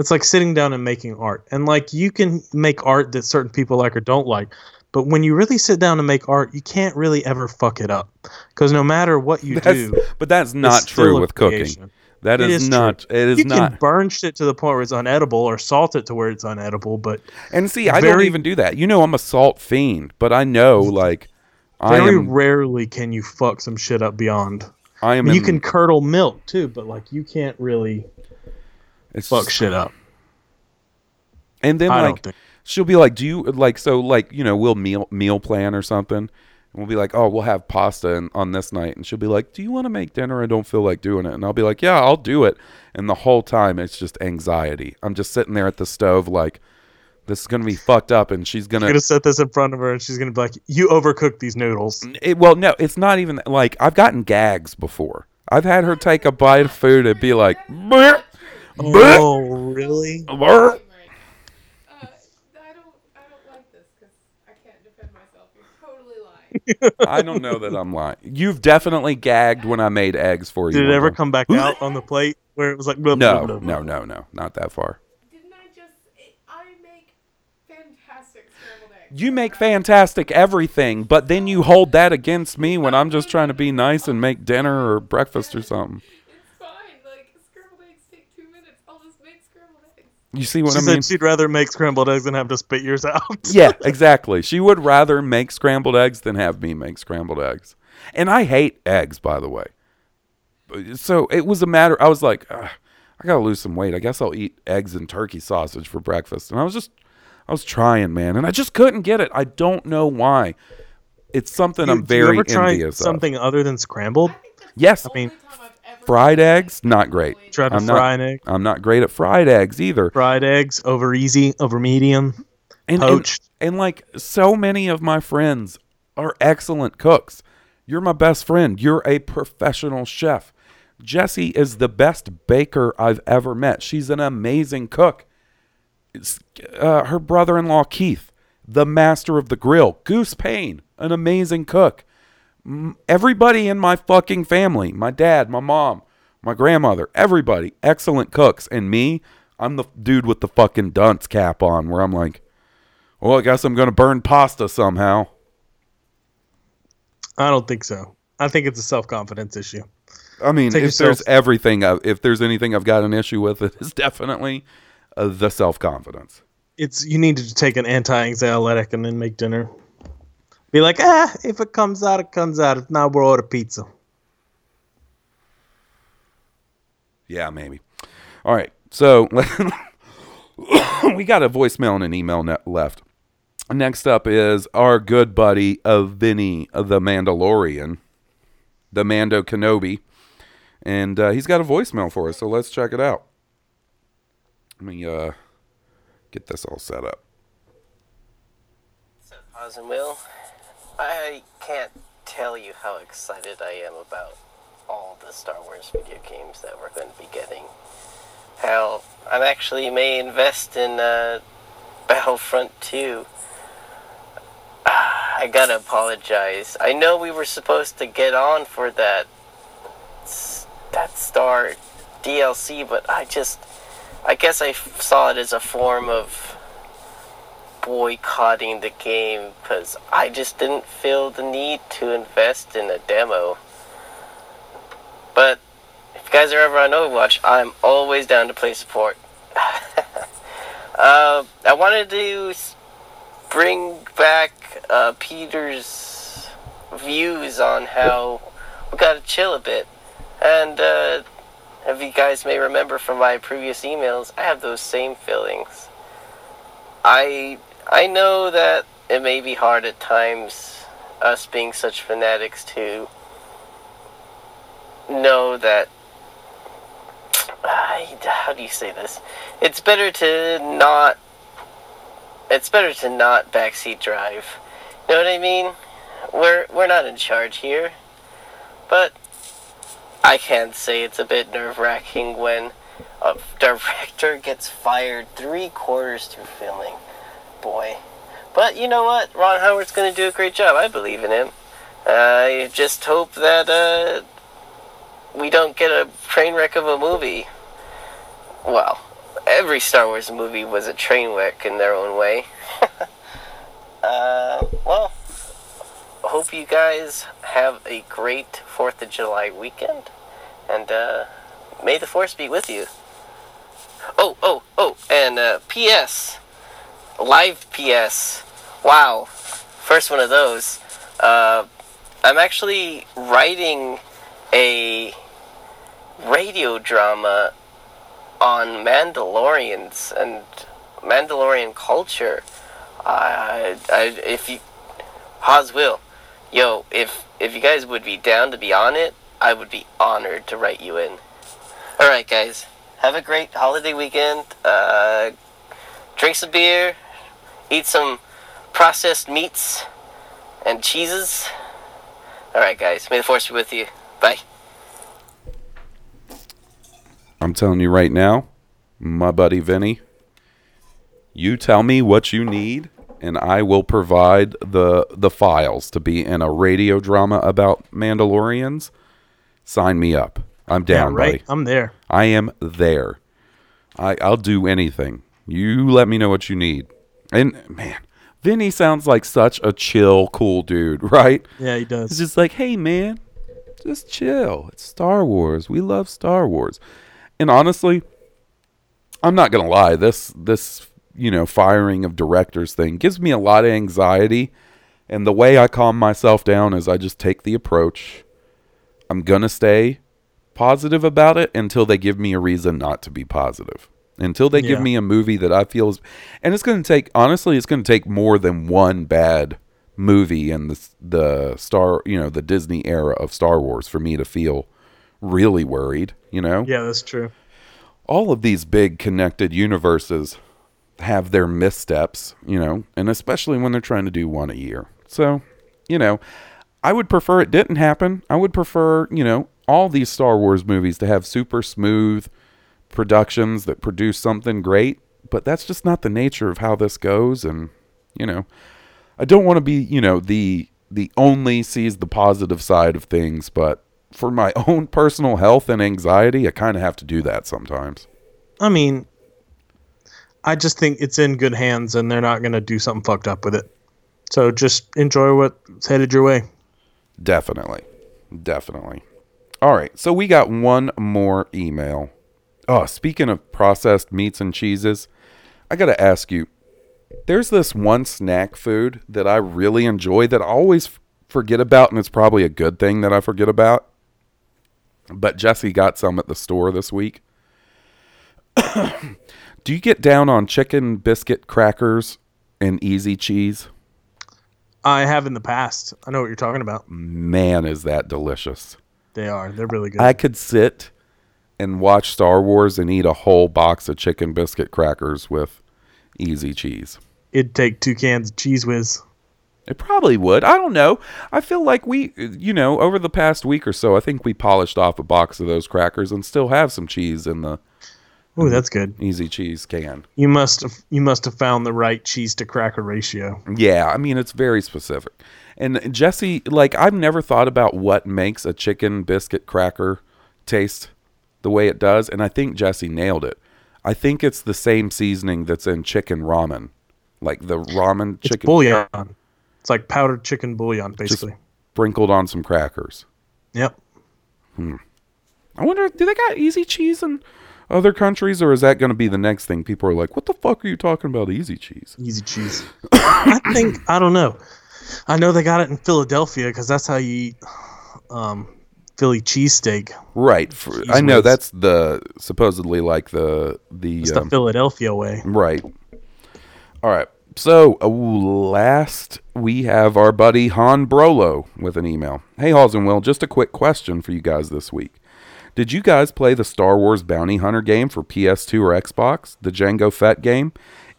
it's like sitting down and making art and like you can make art that certain people like or don't like but when you really sit down and make art you can't really ever fuck it up because no matter what you
That's,
do
but that's not true with cooking that is,
is true.
not it is
you
not
can burn shit to the point where it's unedible or salt it to where it's unedible but
And see, I don't even do that. You know, I'm a salt fiend, but I know, like, I
very
am.
rarely can you fuck some shit up beyond
I
I
am.
mean, you can curdle milk too but like you can't really
it's
fuck
just-
shit up
And then,
I
like,
think-
she'll be like, "Do you like so like you know we'll meal meal plan or something." And we'll be like, "Oh, we'll have pasta and, on this night," and she'll be like, "Do you want to make dinner? I don't feel like doing it." And I'll be like, "Yeah, I'll do it." And the whole time, it's just anxiety. I'm just sitting there at the stove, like, "This is gonna be fucked up," and she's gonna
gonna set this in front of her and she's gonna be like you overcooked these noodles
It, well, no, it's not even like I've gotten gags before. I've had her take a bite of food and be like, "Bleh, bleh,
Oh, really?
bleh."
Uh, I don't, I don't like this because I can't defend myself. You're totally lying.
I don't know that I'm lying. You've definitely gagged when I made eggs for you.
Did it ever
time.
come back out on the plate where it was like blah,
No,
blah, blah,
no,
blah?
no, no, not that far.
Didn't I just? I make fantastic scrambled eggs.
You make fantastic everything, but then you hold that against me when I'm just trying to be nice and make dinner or breakfast or something.
It's fine. Like scrambled eggs take two minutes. I'll just make scrambled eggs.
You see what
She
I mean?
said she'd rather make scrambled eggs than have to spit yours out.
yeah, exactly. She would rather make scrambled eggs than have me make scrambled eggs. And I hate eggs, by the way. So it was a matter. I was like, I gotta lose some weight. I guess I'll eat eggs and turkey sausage for breakfast. And I was just, I was trying, man, and I just couldn't get it. I don't know why. It's something I'm
Do you
very
ever
envious of.
something other than scrambled?
Yes,
I mean,
fried eggs, not great.
Tried to
I'm
fry
not,
an egg?
I'm not great at fried eggs either.
fried eggs over easy, over medium.
and,
poached.
And, and like so many of my friends are excellent cooks. You're my best friend. You're a professional chef. Jessie is the best baker I've ever met. She's an amazing cook. It's, uh, her brother-in-law Keith, the master of the grill. Goose Payne, an amazing cook. Everybody in my fucking family, my dad, my mom, my grandmother, everybody, excellent cooks. And me, I'm the dude with the fucking dunce cap on, where I'm like, well, I guess I'm gonna burn pasta somehow.
I don't think so. I think it's a self confidence issue.
I mean,
Take
if
yourself-
there's everything, if there's anything I've got an issue with, it is definitely uh, the self confidence.
It's you need to take an anti-anxiolytic and then make dinner. Be like, ah, if it comes out, it comes out. If not, we'll order pizza.
Yeah, maybe. All right, so we got a voicemail and an email ne- left. Next up is our good buddy of Vinny the Mandalorian, the Mando Kenobi, and uh, he's got a voicemail for us. So let's check it out. Let me uh, get this all set up.
Oz and Will, I can't tell you how excited I am about all the Star Wars video games that we're going to be getting. Hell, I actually may invest in uh, Battlefront 2. Ah, I gotta apologize. I know we were supposed to get on for that that Star DLC, but I just I guess I saw it as a form of boycotting the game because I just didn't feel the need to invest in a demo. But if you guys are ever on Overwatch, I'm always down to play support. uh, I wanted to bring back uh, Peter's views on how we gotta chill a bit. And uh, if you guys may remember from my previous emails, I have those same feelings. I I know that it may be hard at times, us being such fanatics, to know that. How do you say this? It's better to not. It's better to not backseat drive. You know what I mean? We're we're not in charge here, but I can't say it's a bit nerve wracking when a director gets fired three quarters through filming. Boy. But you know what? Ron Howard's going to do a great job. I believe in him. I just hope that uh, we don't get a train wreck of a movie. Well, every Star Wars movie was a train wreck in their own way. uh, well, hope you guys have a great 4th of July weekend. And uh, may the Force be with you. Oh, oh, oh, and uh, P.S. Live PS. Wow. First one of those. Uh, I'm actually writing a radio drama on Mandalorians and Mandalorian culture. I, I, if you, Hawes will, yo, if if you guys would be down to be on it, I would be honored to write you in. All right, guys, have a great holiday weekend. Uh, drink some beer, eat some processed meats and cheeses. All right, guys, may the force be with you. Bye.
I'm telling you right now, my buddy Vinny, you tell me what you need and I will provide the the files to be in a radio drama about Mandalorians. Sign me up. I'm down,
yeah, right.
buddy.
I'm there.
I am there. I I'll do anything. You let me know what you need. And man, Vinny sounds like such a chill, cool dude, right?
Yeah, he does.
It's just like, hey man, just chill. It's Star Wars. We love Star Wars. And honestly, I'm not gonna lie. This this you know firing of directors thing gives me a lot of anxiety. And the way I calm myself down is I just take the approach. I'm gonna stay positive about it until they give me a reason not to be positive. Until they give me a movie that I feel is, and it's going to take honestly, it's going to take more than one bad movie in the the star, you know, the Disney era of Star Wars for me to feel really worried. You know,
Yeah, that's true.
all of these big connected universes have their missteps, you know, and especially when they're trying to do one a year. So, you know, I would prefer it didn't happen. I would prefer, you know, all these Star Wars movies to have super smooth productions that produce something great, but that's just not the nature of how this goes and, you know, I don't want to be, you know, the the only sees the positive side of things, but for my own personal health and anxiety, I kind of have to do that sometimes.
I mean, I just think it's in good hands, and they're not gonna do something fucked up with it. So just enjoy what's headed your way.
Definitely. Definitely. All right. So we got one more email. Oh, speaking of processed meats and cheeses, I got to ask you there's this one snack food that I really enjoy that I always f- forget about, and it's probably a good thing that I forget about. But Jesse got some at the store this week. Do you get down on chicken biscuit crackers and easy cheese?
I have in the past. I know what you're talking about.
Man, is that delicious.
They are. They're really good.
I could sit and watch Star Wars and eat a whole box of chicken biscuit crackers with easy cheese.
It'd take two cans of Cheez Whiz.
It probably would. I don't know. I feel like we, you know, over the past week or so, I think we polished off a box of those crackers and still have some cheese in the
Oh, that's good.
easy cheese can.
You must have you must have found the right cheese to cracker ratio.
Yeah, I mean it's very specific. And Jesse, like I've never thought about what makes a chicken biscuit cracker taste the way it does, and I think Jesse nailed it. I think it's the same seasoning that's in chicken ramen, like the ramen
It's
chicken
bouillon. It's like powdered chicken bouillon, basically.
sprinkled on some crackers.
Yep. Hmm.
I wonder, do they got easy cheese in other countries, or is that going to be the next thing? People are like, "What the fuck are you talking about, easy cheese?"
Easy cheese. I think I don't know. I know they got it in Philadelphia because that's how you eat um, Philly cheesesteak.
Right. For, I know that's the supposedly like the the
It's
um,
the Philadelphia way.
Right. All right. So uh, last we have our buddy Han Brolo with an email. Hey Hawes and Will, just a quick question for you guys this week. Did you guys play the Star Wars Bounty Hunter game for PS2 or Xbox, the Jango Fett game?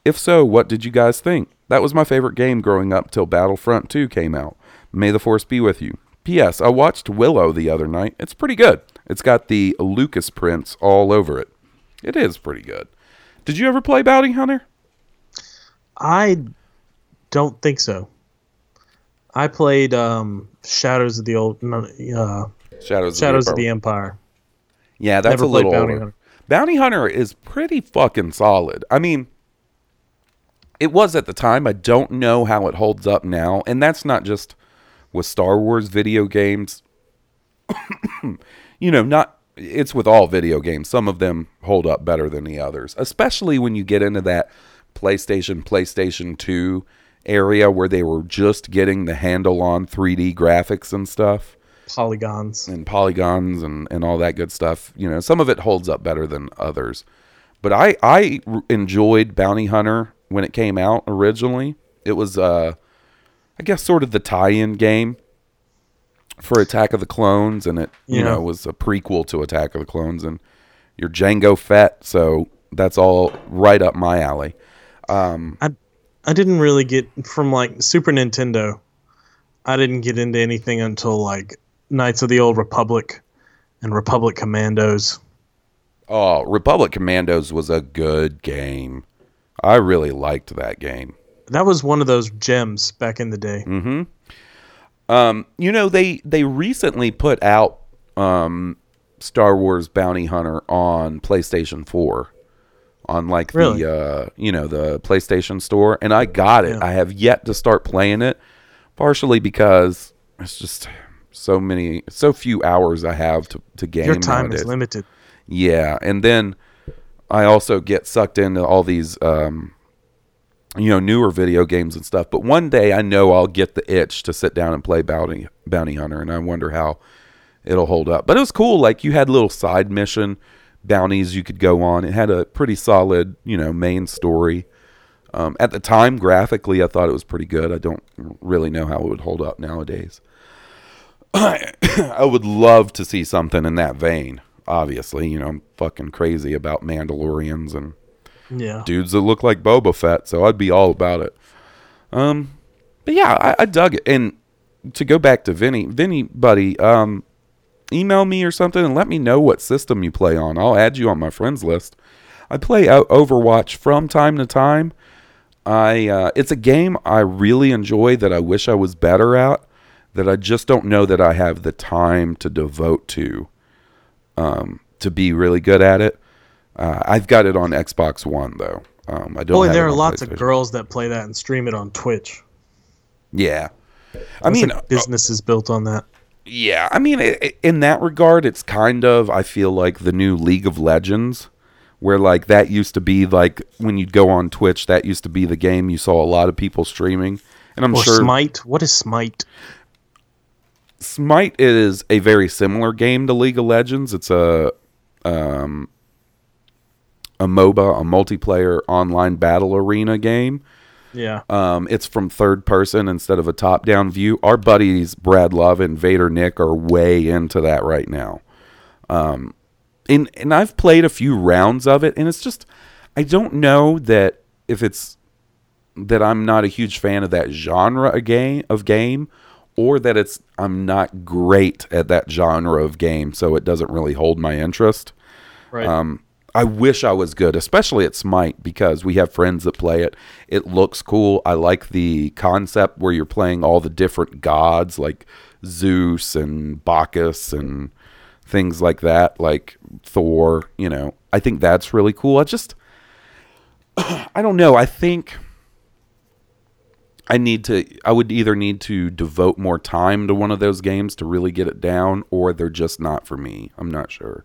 If so, what did you guys think? That was my favorite game growing up till Battlefront 2 came out. May the Force be with you. P.S. I watched Willow the other night. It's pretty good. It's got the Lucas prints all over it. It is pretty good. Did you ever play Bounty Hunter?
I don't think so. I played um, Shadows of the Old uh,
Shadows,
Shadows
of
of the Empire.
Yeah, that's
Never
a little
Bounty
older.
Hunter.
Bounty Hunter is pretty fucking solid. I mean, it was at the time. I don't know how it holds up now, and that's not just with Star Wars video games. you know, not it's with all video games. Some of them hold up better than the others, especially when you get into that PlayStation, PlayStation 2 area where they were just getting the handle on 3D graphics and stuff
Polygons.
and polygons and, and all that good stuff. You know, some of it holds up better than others. But I, I enjoyed Bounty Hunter when it came out originally. It was uh I guess sort of the tie-in game for Attack of the Clones and it you know was a prequel to Attack of the Clones and you're Jango Fett, so that's all right up my alley. Um
I I didn't really get from like Super Nintendo. I didn't get into anything until like Knights of the Old Republic and Republic Commandos.
Oh, Republic Commandos was a good game. I really liked that game.
That was one of those gems back in the day.
Mm-hmm. Um, you know, they they recently put out um, Star Wars Bounty Hunter on PlayStation 4 on like
Really?
the uh, you know, the PlayStation store and I got it.
Yeah.
I have yet to start playing it partially because it's just so many so few hours I have to to game
Your time
nowadays.
is limited.
Yeah, and then I also get sucked into all these um you know newer video games and stuff. But one day I know I'll get the itch to sit down and play Bounty Bounty Hunter, and I wonder how it'll hold up. But it was cool. Like you had little side mission bounties you could go on. It had a pretty solid you know main story. Um, at the time, graphically, I thought it was pretty good. I don't really know how it would hold up nowadays. I would love to see something in that vein. Obviously, you know, I'm fucking crazy about Mandalorians and
Yeah.
dudes that look like Boba Fett, so I'd be all about it. Um, but yeah, I, I dug it. And to go back to Vinny, Vinny, buddy, um, email me or something and let me know what system you play on. I'll add you on my friends list. I play Overwatch from time to time. I uh, it's a game I really enjoy that I wish I was better at. That I just don't know that I have the time to devote to um, to be really good at it. Uh, I've got it on Xbox One though. Um, I don't.
Boy, there
it
are lots of girls that play that and stream it on Twitch.
Yeah, I mean,
like business is built on that.
Yeah, I mean, i i- in that regard, it's kind of I feel like the new League of Legends, where like that used to be like when you'd go on Twitch, that used to be the game you saw a lot of people streaming, and I'm
or
sure
Smite. What is Smite?
Smite is a very similar game to League of Legends. It's a um, a MOBA, a multiplayer online battle arena game.
Yeah.
Um, it's from third person instead of a top down view. Our buddies Brad Love and Vader Nick are way into that right now. Um, and and I've played a few rounds of it, and it's just I don't know that if it's that I'm not a huge fan of that genre of game of game, or that it's I'm not great at that genre of game, so it doesn't really hold my interest.
Right.
Um, I wish I was good, especially at Smite, because we have friends that play it. It looks cool. I like the concept where you're playing all the different gods, like Zeus and Bacchus and things like that, like Thor. You know, I think that's really cool. I just, I don't know. I think I need to. I would either need to devote more time to one of those games to really get it down, or they're just not for me. I'm not sure.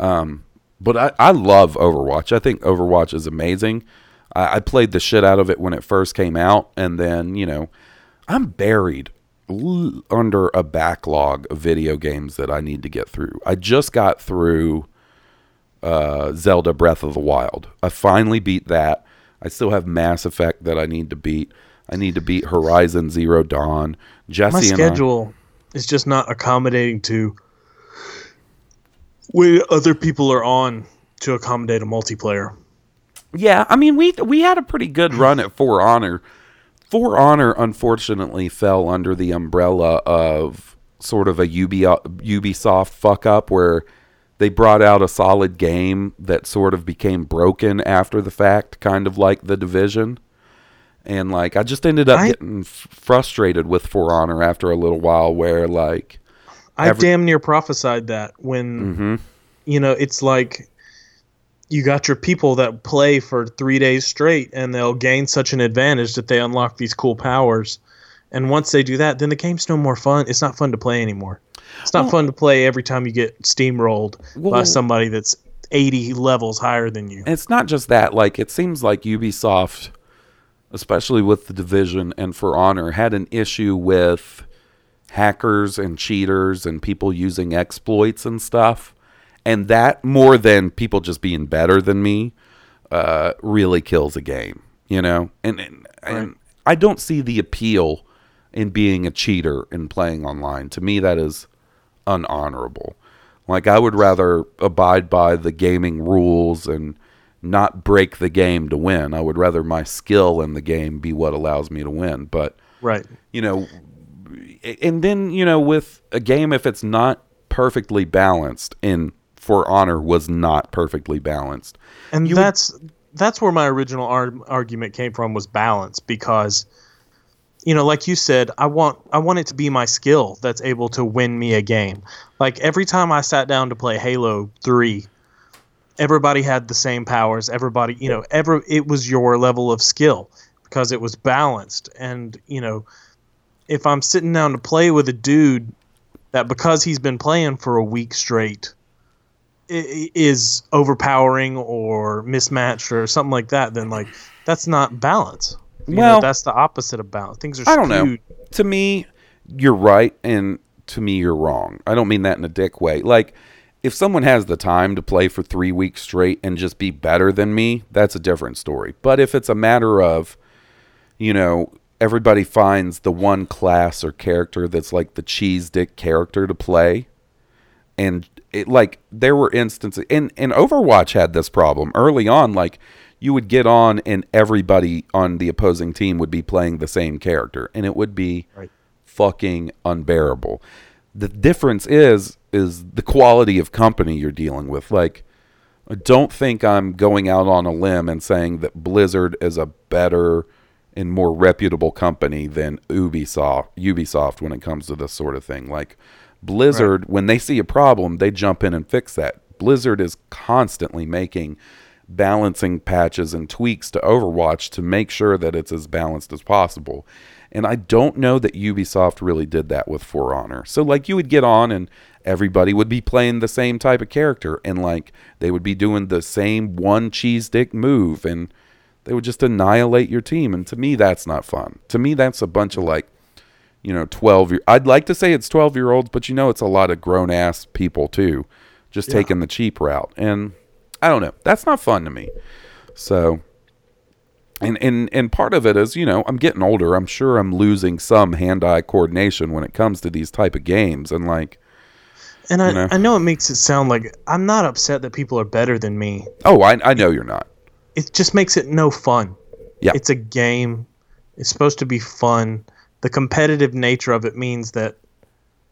Um, but I, I love Overwatch. I think Overwatch is amazing. I, I played the shit out of it when it first came out, and then you know, I'm buried l- under a backlog of video games that I need to get through. I just got through uh, Zelda Breath of the Wild. I finally beat that. I still have Mass Effect that I need to beat. I need to beat Horizon Zero Dawn. Jesse
My
and I-
schedule is just not accommodating to when other people are on to accommodate a multiplayer.
Yeah, I mean we we had a pretty good run at For Honor. For Honor unfortunately fell under the umbrella of sort of a UB, Ubisoft fuck up where they brought out a solid game that sort of became broken after the fact, kind of like The Division. And like I just ended up
I-
getting f- frustrated with For Honor after a little while where like
I
Every-
damn near prophesied that when
Mhm.
you know it's like you got your people that play for three days straight and they'll gain such an advantage that they unlock these cool powers and once they do that then the game's no more fun it's not fun to play anymore it's not
Well-
fun to play every time you get steamrolled by somebody that's 80 levels higher than you
it's not just that. Like it seems like Ubisoft, especially with the division and For Honor, had an issue with hackers and cheaters and people using exploits and stuff. And that more than people just being better than me, uh, really kills a game. You know, and and, and I don't see the appeal in being a cheater and playing online. To me, that is unhonorable. Like I would rather abide by the gaming rules and not break the game to win. I would rather my skill in the game be what allows me to win. But
right
you know, and then you know with a game if it's not perfectly balanced and For Honor was not perfectly balanced.
and
You would-
that's that's where my original ar- argument came from was balance because you know like you said i want i want it to be my skill that's able to win me a game like every time i sat down to play halo 3 everybody had the same powers everybody you know ever it was your level of skill because it was balanced and you know if i'm sitting down to play with a dude that because he's been playing for a week straight is overpowering or mismatched or something like that, then like that's not balance. You know,
Well-
that's the opposite of balance. Things are
I don't know. To me, you're right, and to me, you're wrong. I don't mean that in a dick way. Like, if someone has the time to play for three weeks straight and just be better than me, that's a different story. But if it's a matter of, you know, everybody finds the one class or character that's like the cheese dick character to play, and it like there were instances and and Overwatch had this problem early on like you would get on and everybody on the opposing team would be playing the same character and it would be fucking unbearable. The difference is is the quality of company you're dealing with. Like I don't think I'm going out on a limb and saying that Blizzard is a better and more reputable company than Ubisoft Ubisoft when it comes to this sort of thing. Like Blizzard, when they see a problem, they jump in and fix that. Blizzard is constantly making balancing patches and tweaks to Overwatch to make sure that it's as balanced as possible. And I don't know that Ubisoft really did that with For Honor. So like you would get on and everybody would be playing the same type of character and like they would be doing the same one cheese dick move and they would just annihilate your team and to me that's not fun. To me that's a bunch of like you know 12 year I'd like to say it's 12 year olds but you know it's a lot of grown ass people too just taking the cheap route and I don't know. That's not fun to me. So and and and part of it is, you know, I'm getting older. I'm sure I'm losing some hand-eye coordination when it comes to these type of games and like
And I,
You know?
I know it makes it sound like I'm not upset that people are better than me.
oh, I I know you're not.
It just makes it no fun.
Yeah.
It's a game. It's supposed to be fun. The competitive nature of it means that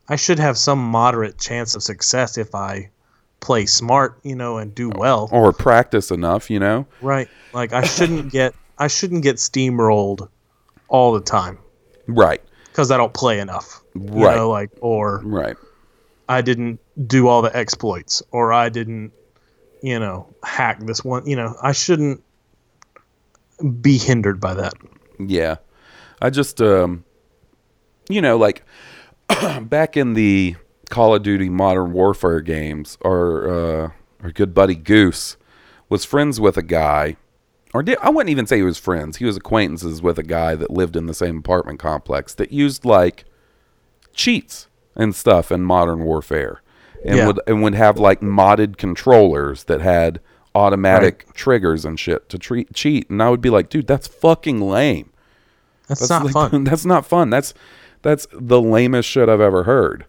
I should have some moderate chance of success if I play smart, you know, and do well.
Or practice enough, you know.
Right. Like I shouldn't get I shouldn't get steamrolled all the time
Right.
because I don't play enough. You
Right.
know, like or
Right.
I didn't do all the exploits or I didn't, you know, hack this one. You know, I shouldn't be hindered by that.
Yeah. I just um you know, like back in the Call of Duty Modern Warfare games, our uh our good buddy Goose was friends with a guy or did, I wouldn't even say he was friends. He was acquaintances with a guy that lived in the same apartment complex that used like cheats and stuff in Modern Warfare. And
Yeah.
would and would have like modded controllers that had automatic triggers and shit to treat, cheat and I would be like, "Dude, that's fucking lame."
That's, not
like-
fun.
That's not fun. That's that's the lamest shit I've ever heard.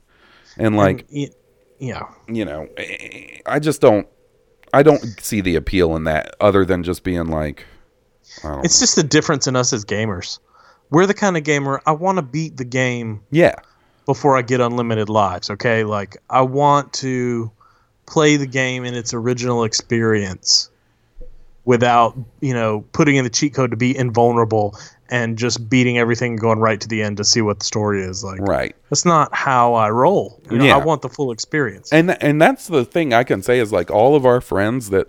And like,
And yeah.
you know, eh, I just don't I don't see the appeal in that other than just being like I don't
It's just the difference in us as gamers. We're the kind of gamer I want to beat the game
yeah.
Before I get unlimited lives, okay? Like I want to play the game in its original experience without, you know, putting in the cheat code to be invulnerable and just beating everything and going right to the end to see what the story is like.
Right.
That's not how I roll. You know,
Yeah.
I want the full experience.
And and that's the thing I can say is like all of our friends that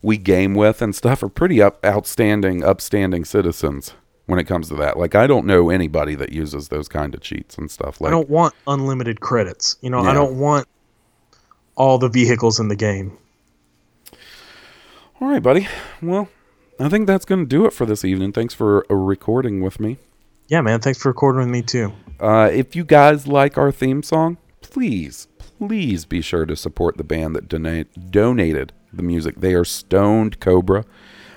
we game with and stuff are pretty up outstanding, upstanding citizens when it comes to that. Like I don't know anybody that uses those kind of cheats and stuff. Like I
don't want unlimited credits. You know,
Yeah.
I don't want all the vehicles in the game.
All right, buddy. Well, I think that's going to do it for this evening. Thanks for uh, recording with me.
Yeah, man. Thanks for recording with me too.
Uh, if you guys like our theme song, please, please be sure to support the band that donate, donated the music. They are Stoned Cobra,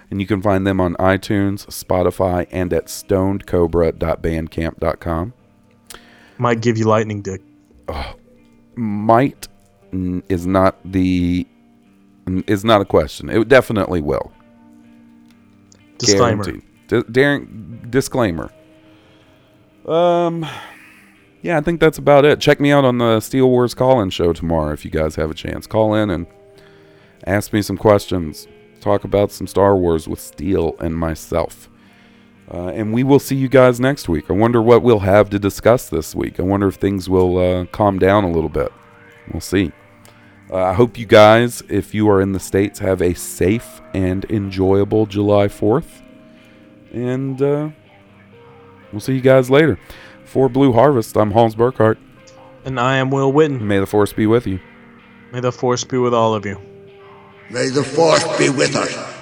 and you can find them on iTunes, Spotify, and at stonedcobra.bandcamp.com.
Might give you lightning dick.
Might mm, is not the is not a question. It definitely will.
Disclaimer.
Di- daring- disclaimer. Um, yeah, I think that's about it. Check me out on the Steele Wars call-in show tomorrow if you guys have a chance. Call in and ask me some questions, talk about some Star Wars with Steele and myself. Uh, and we will see you guys next week. I wonder what we'll have to discuss this week. I wonder if things will uh, calm down a little bit. We'll see. Uh, I hope you guys, if you are in the States, have a safe and enjoyable July 4th. And uh, we'll see you guys later. For Blue Harvest, I'm Hawes Burkhardt.
And I am Will Witten.
May the Force be with you.
May the force be with all of you.
May the force be with us.